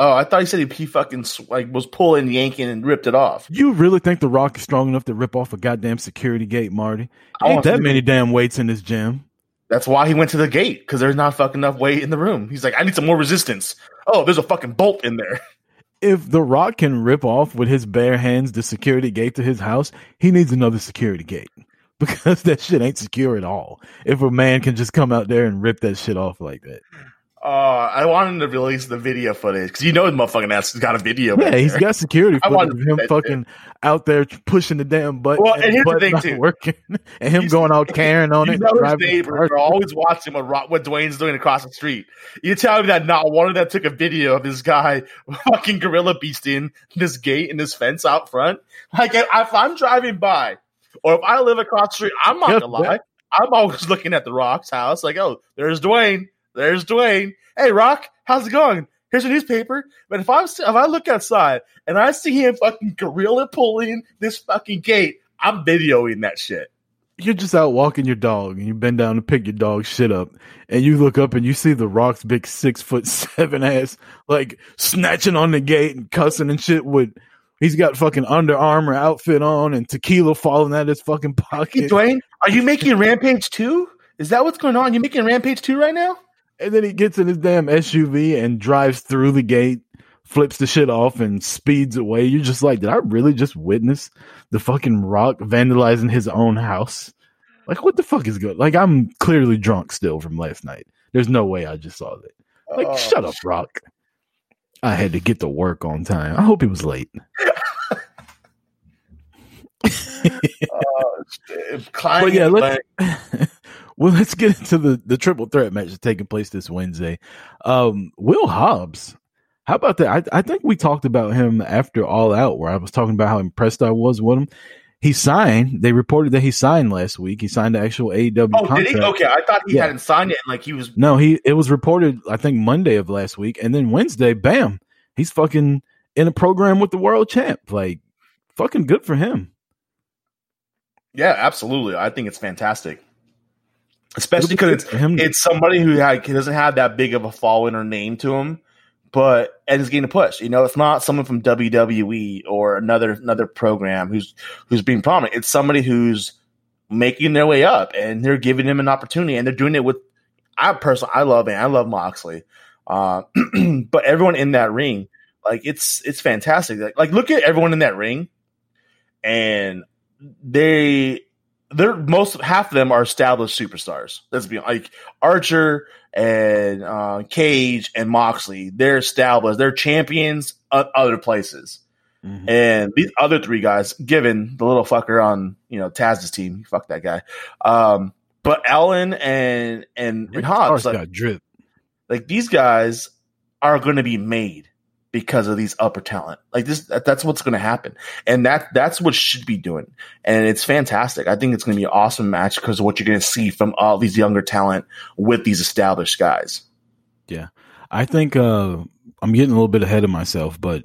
Oh, I thought he said he, he fucking like was pulling, yanking, and ripped it off. You really think the Rock is strong enough to rip off a goddamn security gate, Marty? I Ain't that many damn weights in this gym. That's why he went to the gate because there's not fucking enough weight in the room. He's like, I need some more resistance. Oh, there's a fucking bolt in there. If the Rock can rip off with his bare hands the security gate to his house, he needs another security gate because that shit ain't secure at all. If a man can just come out there and rip that shit off like that, Uh, I wanted him to release the video footage because you know his motherfucking ass has got a video. yeah, he's got security I footage of him fucking out there pushing the damn button. Well, and, and here's the thing, too. working, and him You going out carrying on You it. know his the neighbors are always watching what, what Dwayne's doing across the street. You tell me that not one of them took a video of this guy fucking gorilla beasting this gate and this fence out front. Like if I'm driving by, or if I live across the street, I'm not Yeah, gonna lie. I'm always looking at the Rock's house, like, oh, there's Dwayne, there's Dwayne. Hey, Rock, how's it going? Here's a newspaper. But if I if I look outside and I see him fucking gorilla pulling this fucking gate, I'm videoing that shit. you're just out walking your dog and you bend down to pick your dog shit up and you look up and you see the rock's big six foot seven ass like snatching on the gate and cussing and shit with he's got fucking Under Armour outfit on and tequila falling out his fucking Hey, pocket Dwayne, are you making Rampage 2? Is that what's going on? You making Rampage 2 right now? And then he gets in his damn SUV and drives through the gate flips the shit off and speeds away you're just like did I really just witness the fucking rock vandalizing his own house like what the fuck is good like I'm clearly drunk still from last night there's no way I just saw that Like, Oh, shut up, Rock. I had to get to work on time. I hope he was late. Climbing But yeah, let's-. well, let's get into the, the triple threat match that's taking place this Wednesday. Um, Will Hobbs. How about that? I, I think we talked about him after All Out, where I was talking about how impressed I was with him. He signed. They reported that he signed last week. He signed the actual AEW Oh, contract. did he? Okay, I thought he Yeah. hadn't signed it. and, Like he was. No, he it was reported I think Monday of last week, and then Wednesday, bam, he's fucking in a program with the world champ. Like, fucking good for him. Yeah, absolutely. I think it's fantastic, especially because him. it's somebody who like, doesn't have that big of a following or name to him, but and is getting a push. You know, it's not someone from WWE or another another program who's who's being prominent. It's somebody who's making their way up, and they're giving him an opportunity, and they're doing it with. I personally, I love it. I love Moxley, uh, but everyone in that ring, like it's it's fantastic. Like, like look at everyone in that ring, and they they're most half of them are established superstars. Let's be like Archer and uh, Cage and Moxley. They're established. They're champions at other places. Mhm. And these other three guys, given the little fucker on you know Taz's team, fuck that guy. Um, but Allin and and, and Hobbs, like, got drip. like these guys are going to be made because of these upper talent. Like this, that, that's what's going to happen, and that that's what should be doing. And it's fantastic. I think it's going to be an awesome match because of what you're going to see from all these younger talent with these established guys. Yeah, I think uh, I'm getting a little bit ahead of myself, but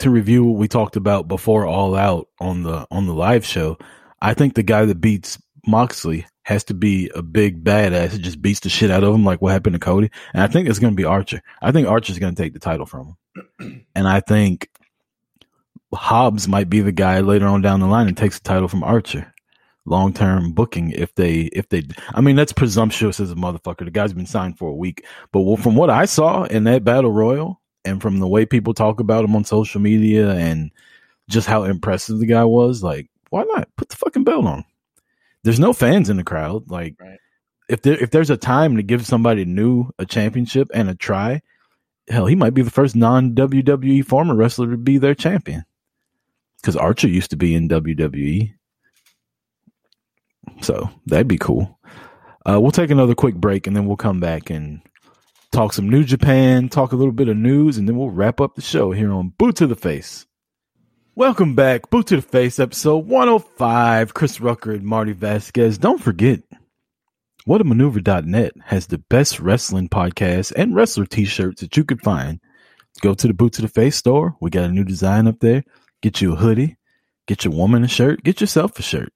to review what we talked about before All Out on the on the live show, I think the guy that beats Moxley has to be a big badass that just beats the shit out of him, like what happened to Cody. And I think it's going to be Archer. I think Archer's going to take the title from him, and I think Hobbs might be the guy later on down the line and takes the title from Archer. Long term booking, if they, if they, I mean, that's presumptuous as a motherfucker. The guy's been signed for a week, but well, from what I saw in that battle royal, and from the way people talk about him on social media, and just how impressive the guy was, like, why not put the fucking belt on? There's no fans in the crowd. Like, Right. if there if there's a time to give somebody new a championship and a try, hell, he might be the first non WWE former wrestler to be their champion. Because Archer used to be in WWE. So that'd be cool. Uh, we'll take another quick break and then we'll come back and talk some New Japan, talk a little bit of news, and then we'll wrap up the show here on Boot to the Face. Welcome back, Boot to the Face, episode 105. Chris Rucker and Marty Vasquez. Don't forget, whatamaneuver.net has the best wrestling podcast and wrestler t-shirts that you could find. Go to the Boot to the Face store. We got a new design up there. Get you a hoodie, get your woman a shirt, get yourself a shirt.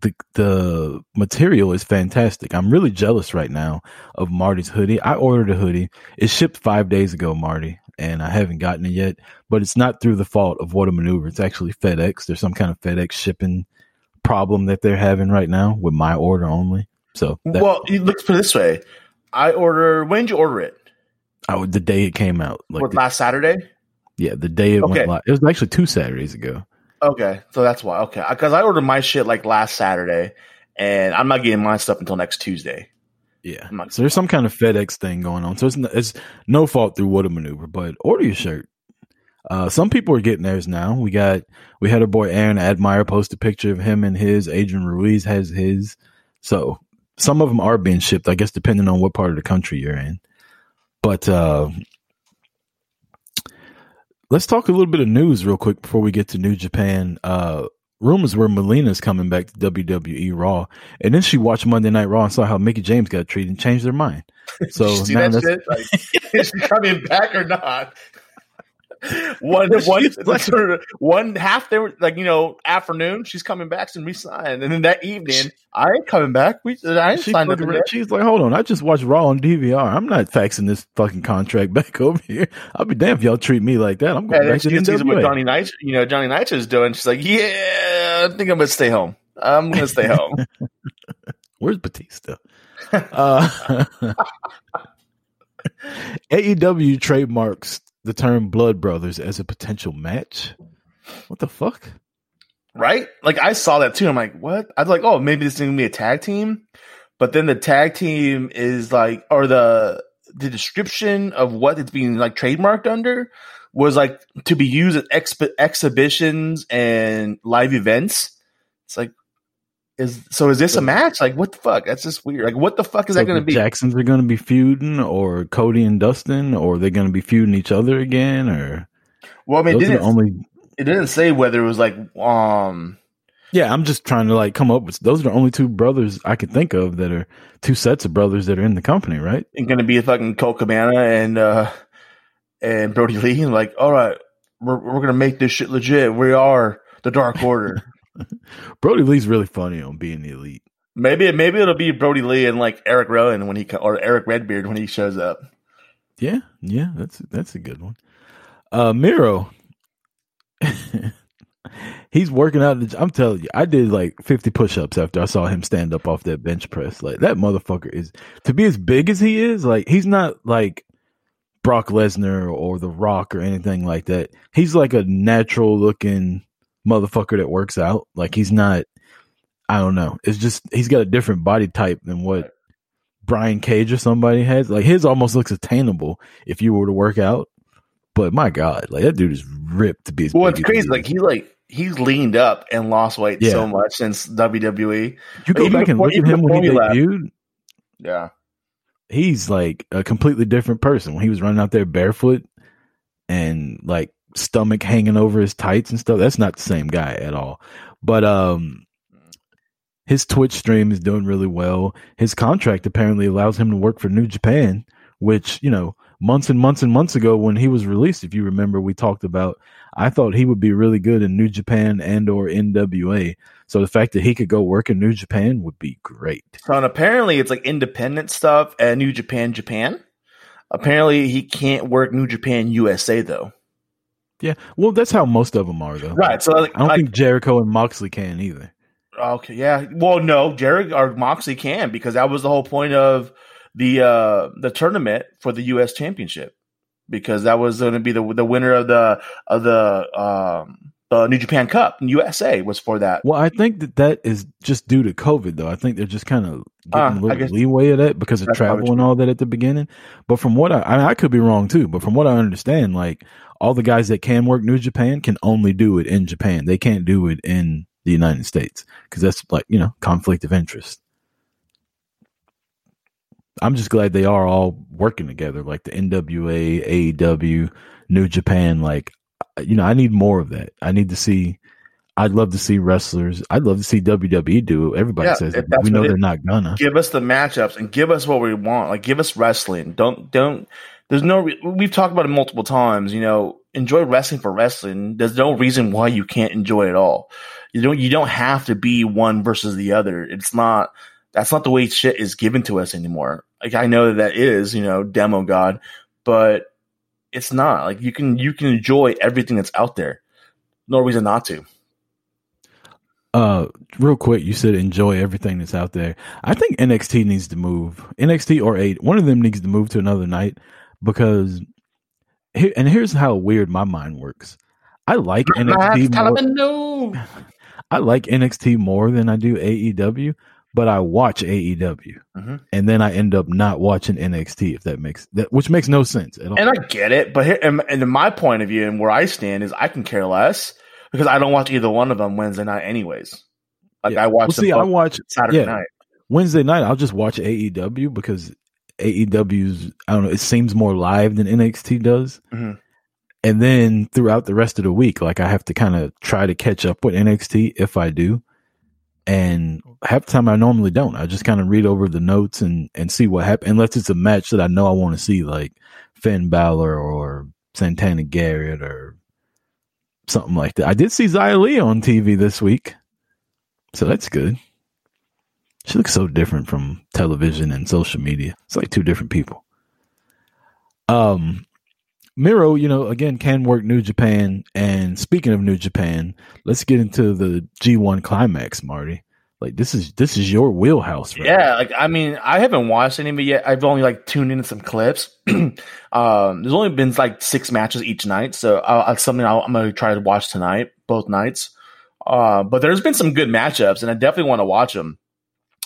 The the material is fantastic. I'm really jealous right now of Marty's hoodie. I ordered a hoodie. It shipped five days ago, Marty, and I haven't gotten it yet. But it's not through the fault of What a Maneuver. It's actually FedEx. There's some kind of FedEx shipping problem that they're having right now with my order only. So that, well, let's put it this way: I order. When did you order it? I would- the day it came out, like what, the- last Saturday? yeah, the day it Okay. went live. It was actually two Saturdays ago. Okay, so that's why. Okay, because I ordered my shit like last Saturday, and I'm not getting my stuff until next Tuesday. Yeah. So there's some kind of FedEx thing going on. So it's, n- it's no fault through What a Maneuver, but order your shirt. Uh, some people are getting theirs now. We got, we had our boy Aaron Admire post a picture of him and his. Adrian Ruiz has his. So some of them are being shipped, I guess, depending on what part of the country you're in. But, uh, let's talk a little bit of news real quick before we get to New Japan. Uh, rumors were Melina's coming back to WWE Raw. And then she watched Monday Night Raw and saw how Mickie James got treated and changed their mind. So Did you see now that that's-? Like, is she coming back or not? One, one, She's like- sort of- one half there, like you know, afternoon. She's coming back and resign, and then that evening, I ain't coming back. We, I ain't She signed up fucking- she's like, hold on, I just watched Raw on DVR. I'm not faxing this fucking contract back over here. I'll be damned if y'all treat me like that. I'm going then back to the NWA. Johnny Knight, you know, Johnny Knight is doing. She's like, yeah, I think I'm gonna stay home. I'm gonna stay home. Where's Batista? uh, AEW trademarks the term Blood Brothers as a potential match. What the fuck? right? Like I saw that too. I'm like, what? I was like, oh, maybe this is gonna be a tag team, but then the tag team is like, or the the description of what it's being like trademarked under was like to be used at exp- exhibitions and live events. It's like, is so is this a match? Like, what the fuck? That's just weird. Like, what the fuck is So that going to be? Jacksons are going to be feuding, or Cody and Dustin, or they're going to be feuding each other again, or well, I mean, it those are the didn't, only it didn't say whether it was like, um, Yeah, I'm just trying to like come up with those are the only two brothers I can think of that are two sets of brothers that are in the company, right? It's going to be a fucking Colt Cabana and uh and Brodie Lee. And like, all right, we're we're gonna make this shit legit. We are the Dark Order. Brodie Lee's really funny on being the elite. maybe maybe it'll be Brodie Lee and like Eric Rowan when he or Eric Redbeard when he shows up. Yeah, yeah, that's that's a good one. Uh Miro. He's working out. the- I'm telling you, I did like 50 push-ups after I saw him stand up off that bench press. Like that motherfucker is to be as big as he is. Like he's not like Brock Lesnar or The Rock or anything like that. He's like a natural looking motherfucker that works out. Like he's not. I don't know. It's just he's got a different body type than what Brian Cage or somebody has. Like his almost looks attainable if you were to work out. But my God, like that dude is ripped to be. Well, it's crazy. Like he like he's leaned up and lost weight Yeah. so much since WWE. you go even back and before- look at him when he debuted. Yeah, he's like a completely different person when he was running out there barefoot and like stomach hanging over his tights and stuff. That's not the same guy at all. But um his twitch stream is doing really well. His contract apparently allows him to work for new japan which you know months and months and months ago when he was released if you remember we talked about i thought he would be really good in new japan and or nwa so the fact that he could go work in new japan would be great. So and apparently it's like independent stuff at New Japan Japan. Apparently he can't work New Japan USA though. Yeah well that's how most of them are though Right. So like, I don't like, think Jericho and Moxley can either. Okay, yeah. Well, no, Jericho or Moxley can because that was the whole point of the uh the tournament for the U.S. Championship because that was going to be the the winner of the of the um New Japan Cup in USA was for that. Well, I think that that is just due to COVID, though. I think they're just kind of getting Uh, a little leeway of that because of travel and all that at the beginning. But from what I, I, mean, I could be wrong too. But from what I understand, like all the guys that can work New Japan can only do it in Japan. They can't do it in the United States because that's like you know conflict of interest. I'm just glad they are all working together, like the NWA, AEW, New Japan. Like, you know, I need more of that. I need to see. I'd love to see wrestlers. I'd love to see WWE do. it. Everybody Yeah, says we know they're not gonna. Give us the matchups and give us what we want. Like give us wrestling. Don't don't. There's no. We've talked about it multiple times. You know, enjoy wrestling for wrestling. There's no reason why you can't enjoy it all. You don't. You don't have to be one versus the other. It's not. That's not the way shit is given to us anymore. Like I know that that is, you know, demo god, but it's not. Like you can you can enjoy everything that's out there. No reason not to. Uh, real quick, you said enjoy everything that's out there. I think NXT needs to move. NXT or eight, one of them needs to move to another night because. Here, and here's how weird my mind works. I like NXT more. I like NXT more than I do AEW, but I watch AEW, Mhm. and then I end up not watching NXT. If that makes that, which makes no sense at all. And I get it, but here, and, and in my point of view and where I stand is I can care less because I don't watch either one of them Wednesday night, anyways. Like Yeah. I watch Well, see, I watch Saturday yeah. night. Wednesday night. I'll just watch AEW because AEW's I don't know. It seems more live than NXT does. Mhm. And then throughout the rest of the week, like I have to kind of try to catch up with NXT if I do. And half the time I normally don't. I just kind of read over the notes and and see what happens. Unless it's a match that I know I want to see, like Finn Balor or Santana Garrett or something like that. I did see Xia Li on TV this week, so that's good. She looks so different from television and social media. It's like two different people. Um, Miro, you know, again, can work New Japan. And speaking of New Japan, let's get into the G1 climax, Marty. Like this is this is your wheelhouse, right? Yeah, like I mean, I haven't watched any of it yet. I've only like tuned into some clips. um, there's only been like six matches each night, so uh, it's something I'll, I'm gonna try to watch tonight, both nights. Uh, but there's been some good matchups, and I definitely want to watch them.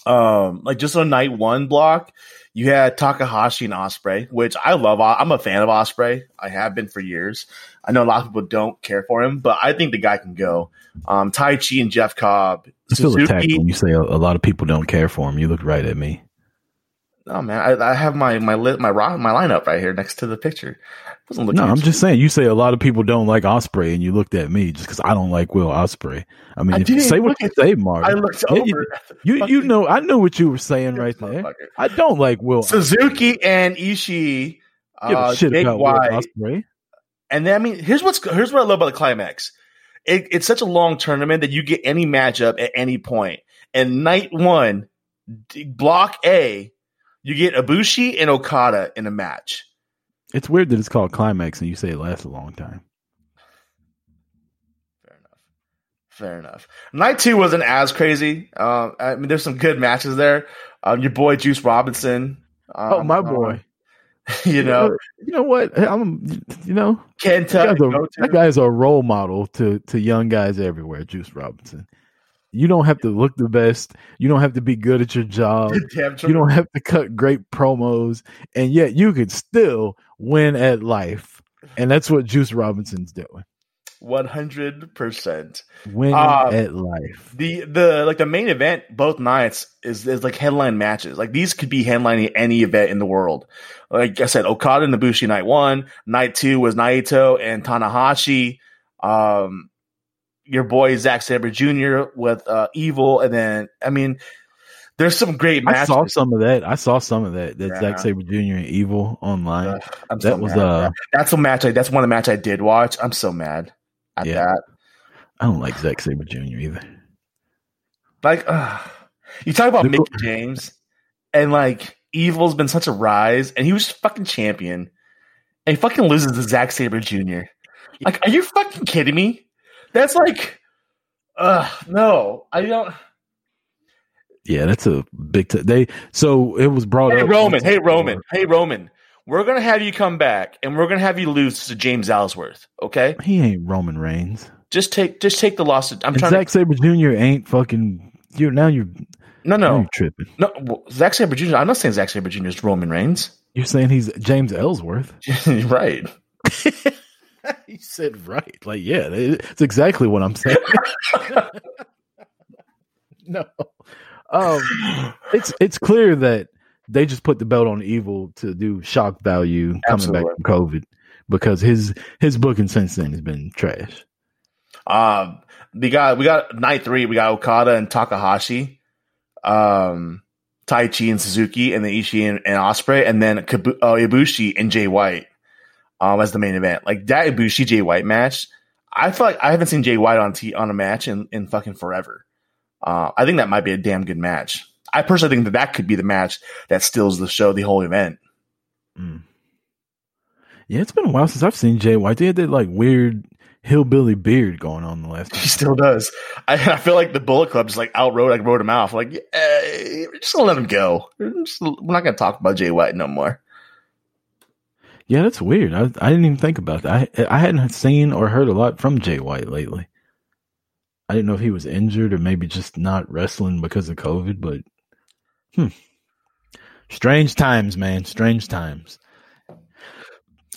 Um, like just on night one block, you had Takahashi and Ospreay, which I love. I'm a fan of Ospreay. I have been for years. I know a lot of people don't care for him, but I think the guy can go. Um, Taichi and Jeff Cobb, I feel attacked when you say a, a lot of people don't care for him. You look right at me. Oh man, I, I have my my lit my rock my lineup right here next to the picture. Wasn't looking No, at I'm just saying. You say a lot of people don't like Ospreay, and you looked at me just because I don't like Will Ospreay. I mean, I if you say what you say, Mark. I looked Yeah, over. you- You you know I know what you were saying right there. I don't like Will. Suzuki and Ishii, give a uh, shit Jake about Will White, Osprey. and then I mean, here's what's here's what I love about the climax. It, it's such a long tournament that you get any matchup at any point. And night one, block A, you get Ibushi and Okada in a match. It's weird that it's called climax and you say it lasts a long time. Fair enough. Fair enough. Night two wasn't as crazy. Um, I mean, there's some good matches there. Um, your boy Juice Robinson. Um, oh my uh, boy, you know, you know what? I'm, you know, Kentucky. that guy's, a, that guy's a role model to to young guys everywhere. Juice Robinson. You don't have to look the best. You don't have to be good at your job. You don't have to cut great promos, and yet you could still win at life. And that's what Juice Robinson's doing. One hundred percent. win Um, at life. The the like the main event both nights is is like headline matches. Like these could be headlining any event in the world. Like I said, Okada and Ibushi night one. Night two was Naito and Tanahashi. Um, your boy Zack Sabre Jr. with uh, Evil, and then I mean, there's some great I saw some of that. I saw some of that. That Yeah. Zack Sabre Jr. and Evil online. That so was mad. uh that's a match. I, that's one of the match I did watch. I'm so mad at Yeah. that. I don't like Zack Sabre Jr. either. Like, uh, you talk about Mickie James, and like Evil's been such a rise, and he was fucking champion, and he fucking loses to Zack Sabre Jr. Like, are you fucking kidding me? That's like, uh, no, I don't. Yeah, that's a big. T- they so it was brought up. Hey up. Roman, hey Roman, hey Roman, we're gonna have you come back, and we're gonna have you lose to James Ellsworth. Okay, He ain't Roman Reigns. just take, just take the loss. I'm And trying. Zack Sabre Jr. ain't fucking. You now you're to, no, no, you're tripping. no. well, Zack Sabre Jr. I'm not saying Zack Sabre Jr. is Roman Reigns. You're saying he's James Ellsworth. right. you said right. Like yeah, it's exactly what I'm saying. no, um, it's it's clear that they just put the belt on Evil to do shock value coming back from COVID because his his booking since then has been trash. Um, we got we got night three. We got Okada and Takahashi, um, Taichi and Suzuki, and then Ishii and, and Ospreay, and then Kabu- uh, Ibushi and Jay White um, as the main event. Like that Ibushi Jay White match, I feel like I haven't seen Jay White on t- on a match in, in fucking forever. Uh, I think that might be a damn good match. I personally think that that could be the match that steals the show, the whole event. Mm. Yeah, it's been a while since I've seen Jay White. They had that like weird hillbilly beard going on the last. He still does. I, I feel like the Bullet Club just like outrode, like wrote him off. Like, eh, just gonna let him go. We're, just- we're not gonna talk about Jay White no more. Yeah, that's weird. I I didn't even think about that. I I hadn't seen or heard a lot from Jay White lately. I didn't know if he was injured or maybe just not wrestling because of COVID, but hmm. Strange times, man. Strange times.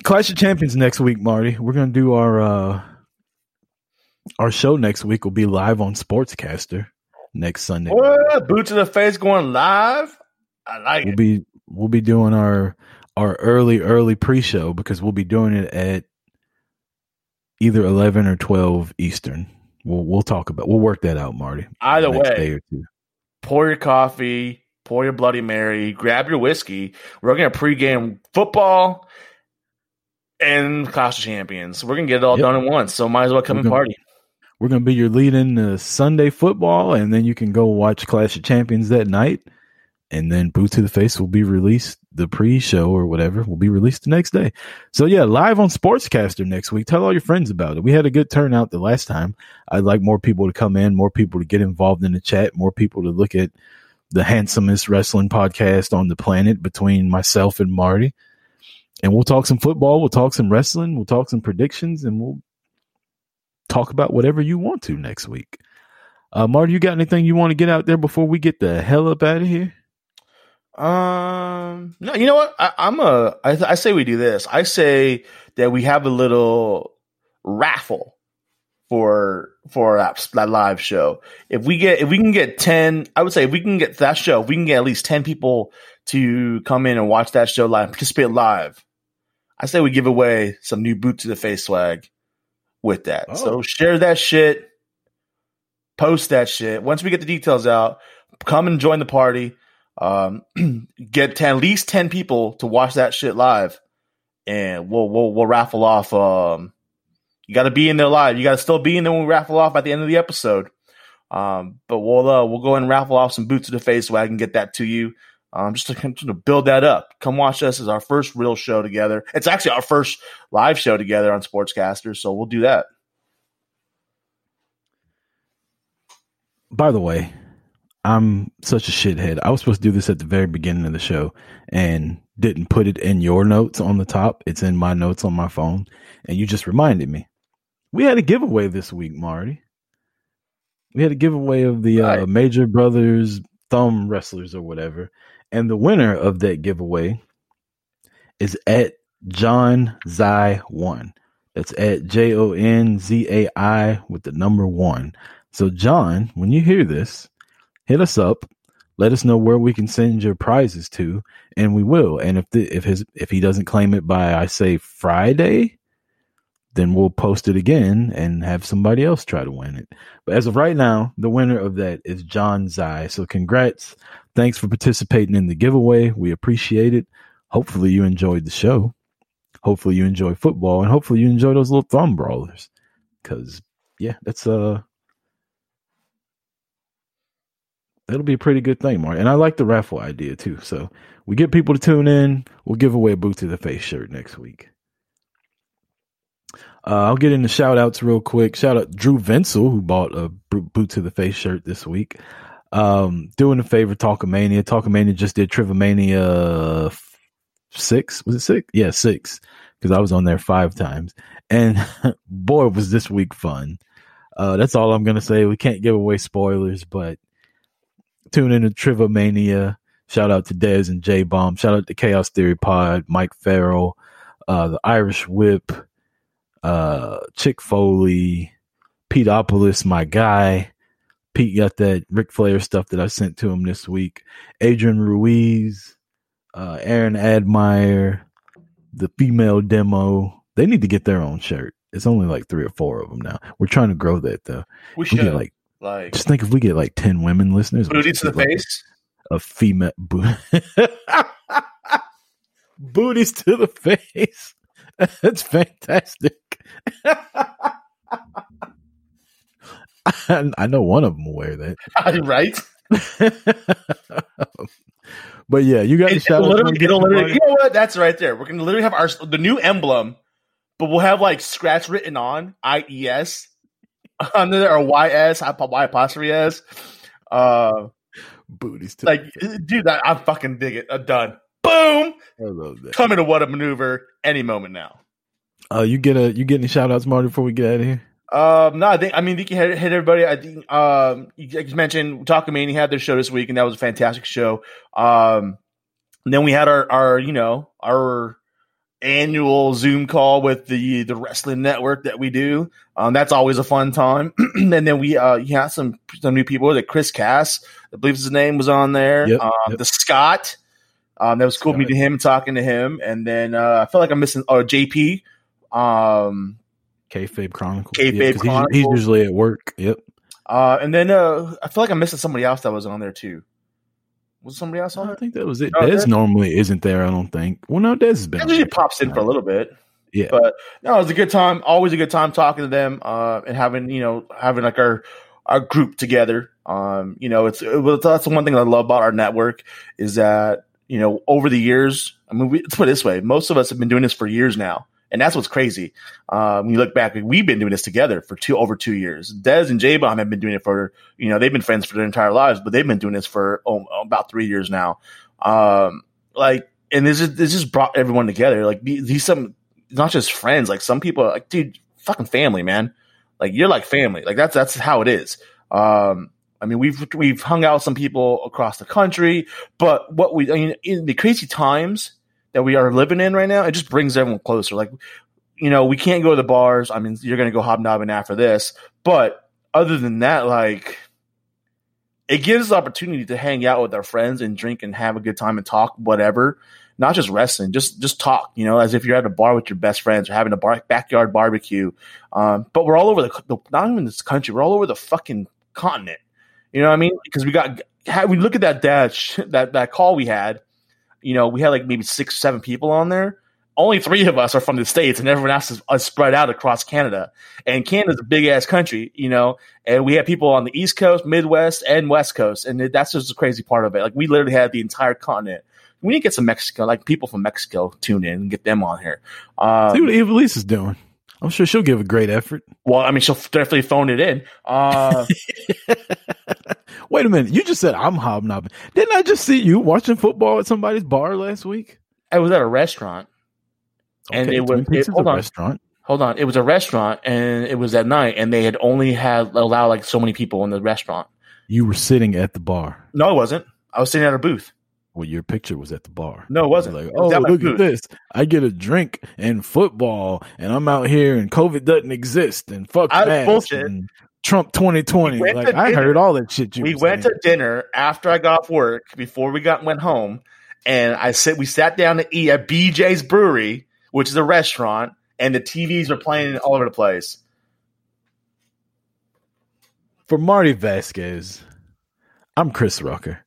Clash of Champions next week, Marty. We're gonna do our uh our show next week will be live on Sportscaster next Sunday. What? Boot to the face going live. I like We'll it. be we'll be doing our our early early pre-show because we'll be doing it at either 11 or 12 Eastern. We'll we'll talk about we'll work that out, Marty. Either way, day or two. pour your coffee, pour your Bloody Mary, grab your whiskey. We're gonna pregame football and Clash of Champions. We're gonna get it all Yep. done at once. So might as well come We're and gonna- party. We're gonna be your lead in to Sunday football, and then you can go watch Clash of Champions that night. And then Boot to the Face will be released, the pre-show or whatever will be released the next day. So yeah, live on Sportscaster next week. Tell all your friends about it. We had a good turnout the last time. I'd like more people to come in, more people to get involved in the chat, more people to look at the handsomest wrestling podcast on the planet between myself and Marty. And we'll talk some football, we'll talk some wrestling, we'll talk some predictions, and we'll talk about whatever you want to next week. Uh, Marty, you got anything you want to get out there before we get the hell up out of here? Um, no, you know what? I, I'm a. I, I say we do this. I say that we have a little raffle for for that, that live show. If we get, if we can get ten, I would say if we can get that show, if we can get at least ten people to come in and watch that show live, participate live. I say we give away some new boot to the face swag with that. Oh. So share that shit, post that shit. Once we get the details out, come and join the party. Um, get 10, at least ten people to watch that shit live, and we'll we'll we'll raffle off. Um, you got to be in there live. You got to still be in there when we raffle off at the end of the episode. Um, but we'll uh, we'll go ahead and raffle off some boots to the face so I can get that to you. Um, just to, of- to build that up. Come watch us as our first real show together. It's actually our first live show together on Sportscaster, so we'll do that. By the way, I'm such a shithead. I was supposed to do this at the very beginning of the show and didn't put it in your notes on the top. It's in my notes on my phone, and you just reminded me. We had a giveaway this week, Marty. We had a giveaway of the uh, Major Brothers Thumb Wrestlers or whatever, and the winner of that giveaway is at John Zai one. That's at J O N Z A I with the number one. So, John, when you hear this, hit us up. Let us know where we can send your prizes to, and we will. And if the, if his if he doesn't claim it by I say Friday, then we'll post it again and have somebody else try to win it. But as of right now, the winner of that is John Zai. So congrats. Thanks for participating in the giveaway. We appreciate it. Hopefully you enjoyed the show. Hopefully you enjoy football and hopefully you enjoy those little thumb brawlers. Cause yeah, that's uh that'll be a pretty good thing, Mark. And I like the raffle idea too. So we get people to tune in. We'll give away a boot to the face shirt next week. Uh, I'll get into shout outs real quick. Shout out Drew Vinsel, who bought a boot to the face shirt this week. Um, doing a favor, Talkamania. Talkamania just did Trivomania six. Was it six? Yeah, six. Because I was on there five times. And boy, was this week fun. Uh, that's all I'm going to say. We can't give away spoilers, but tune in to Trivomania. Shout out to Dez and J Bomb. Shout out to Chaos Theory Pod, Mike Farrell, uh, the Irish Whip, uh, Chick Foley, Pete Peteopolis, my guy. Pete got that Ric Flair stuff that I sent to him this week. Adrian Ruiz, uh, Aaron Admire, the female demo. They need to get their own shirt. It's only like three or four of them now. We're trying to grow that though. We We should get like like just think if we get like ten women listeners, booty to the like, face. a female bo- booties to the face. That's fantastic. I, I know one of them will wear that. right? but yeah, you got to It, shout it'll out. literally, it'll literally, you know what? That's right there. We're gonna literally have our the new emblem, but we'll have like scratch written on I E S under there or Y S Y apostrophe S. Uh, booties to like, dude, I, I fucking dig it. Uh, done. Boom. I love that. Coming to what a maneuver any moment now. Uh, you get a you get any shout outs, Marty, before we get out of here? Um, no, I think I mean, you hit, hit everybody. I think um, you like you mentioned Talkamania had their show this week, and that was a fantastic show. Um, and then we had our our you know our annual Zoom call with the the wrestling network that we do. Um, that's always a fun time. and then we uh, you had some some new people. That Chris Cass, I believe his name was on there. Yep, um, yep. The Scott. Um, that was cool meeting him, talking to him, and then uh, I feel like I'm missing. Oh, JP. Um, Kayfabe Chronicles. Kayfabe 'cause he's- He's, usually at work. Yep. Uh, and then uh, I feel like I'm missing somebody else that was on there too. Was somebody else on I think that was it. Oh, Des Des- normally isn't there. I don't think. Well, no, Des has been. Usually pops in for a little bit, Yeah. but no, it was a good time. Always a good time talking to them uh, and having you know having like our our group together. Um, you know, it's it, was- that's the one thing I love about our network is that you know over the years. I mean, we, let's put it this way: most of us have been doing this for years now. And that's what's crazy. Um, when you look back, we've been doing this together for two over two years. Dez and J Bomb have been doing it for you know they've been friends for their entire lives, but they've been doing this for oh, about three years now. Um, like, and this is this just brought everyone together. Like these, some not just friends. Like some people, like dude, fucking family, man. Like you're like family. Like that's that's how it is. Um, I mean, we've we've hung out with some people across the country, but what we I mean in the crazy times that we are living in right now, it just brings everyone closer. Like, you know, we can't go to the bars. I mean, you're gonna go hobnobbing after this, but other than that, like it gives us the opportunity to hang out with our friends and drink and have a good time and talk whatever. Not just wrestling just just talk you know as if you're at a bar with your best friends or having a bar, backyard barbecue. Um, but we're all over the, the not even this country we're all over the fucking continent. You know what i mean? Because we got we look at that dash that that call we had you know we had like maybe six seven people on there only three of us are from the states and everyone else is, is spread out across canada and canada's a big ass country you know and we had people on the East Coast, Midwest, and West Coast, and that's just the crazy part of it. Like we literally had the entire continent. We need to get some Mexico, like people from Mexico, tune in and get them on here. Um, See what Ivelisse is doing. I'm sure she'll give a great effort. Well, I mean, she'll definitely phone it in. Uh, Wait a minute. You just said I'm hobnobbing. Didn't I just see you watching football at somebody's bar last week? I was at a restaurant. And it was- it- hold a on. restaurant. Hold on, it was a restaurant, and it was at night, and they had only had allowed like so many people in the restaurant. You were sitting at the bar. No, I wasn't. I was sitting at a booth. Well, your picture was at the bar. No, it wasn't. Like, oh, was look at this. I get a drink and football, and I'm out here, and COVID doesn't exist, and fuck masks, bullshit. and Trump 2020. We Like, I dinner. heard all that shit. You we went saying. to dinner after I got off work before we got went home, and I said we sat down to eat at BJ's Brewery, which is a restaurant, and the TVs were playing all over the place. For Marty Vasquez, I'm Chris Rucker.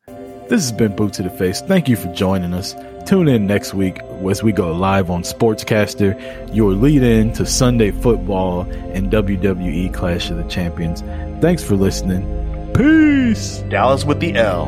This has been Boot to the Face. Thank you for joining us. Tune in next week as we go live on Sportscaster, your lead in to Sunday football and WWE Clash of the Champions. Thanks for listening. Peace. Dallas with the L.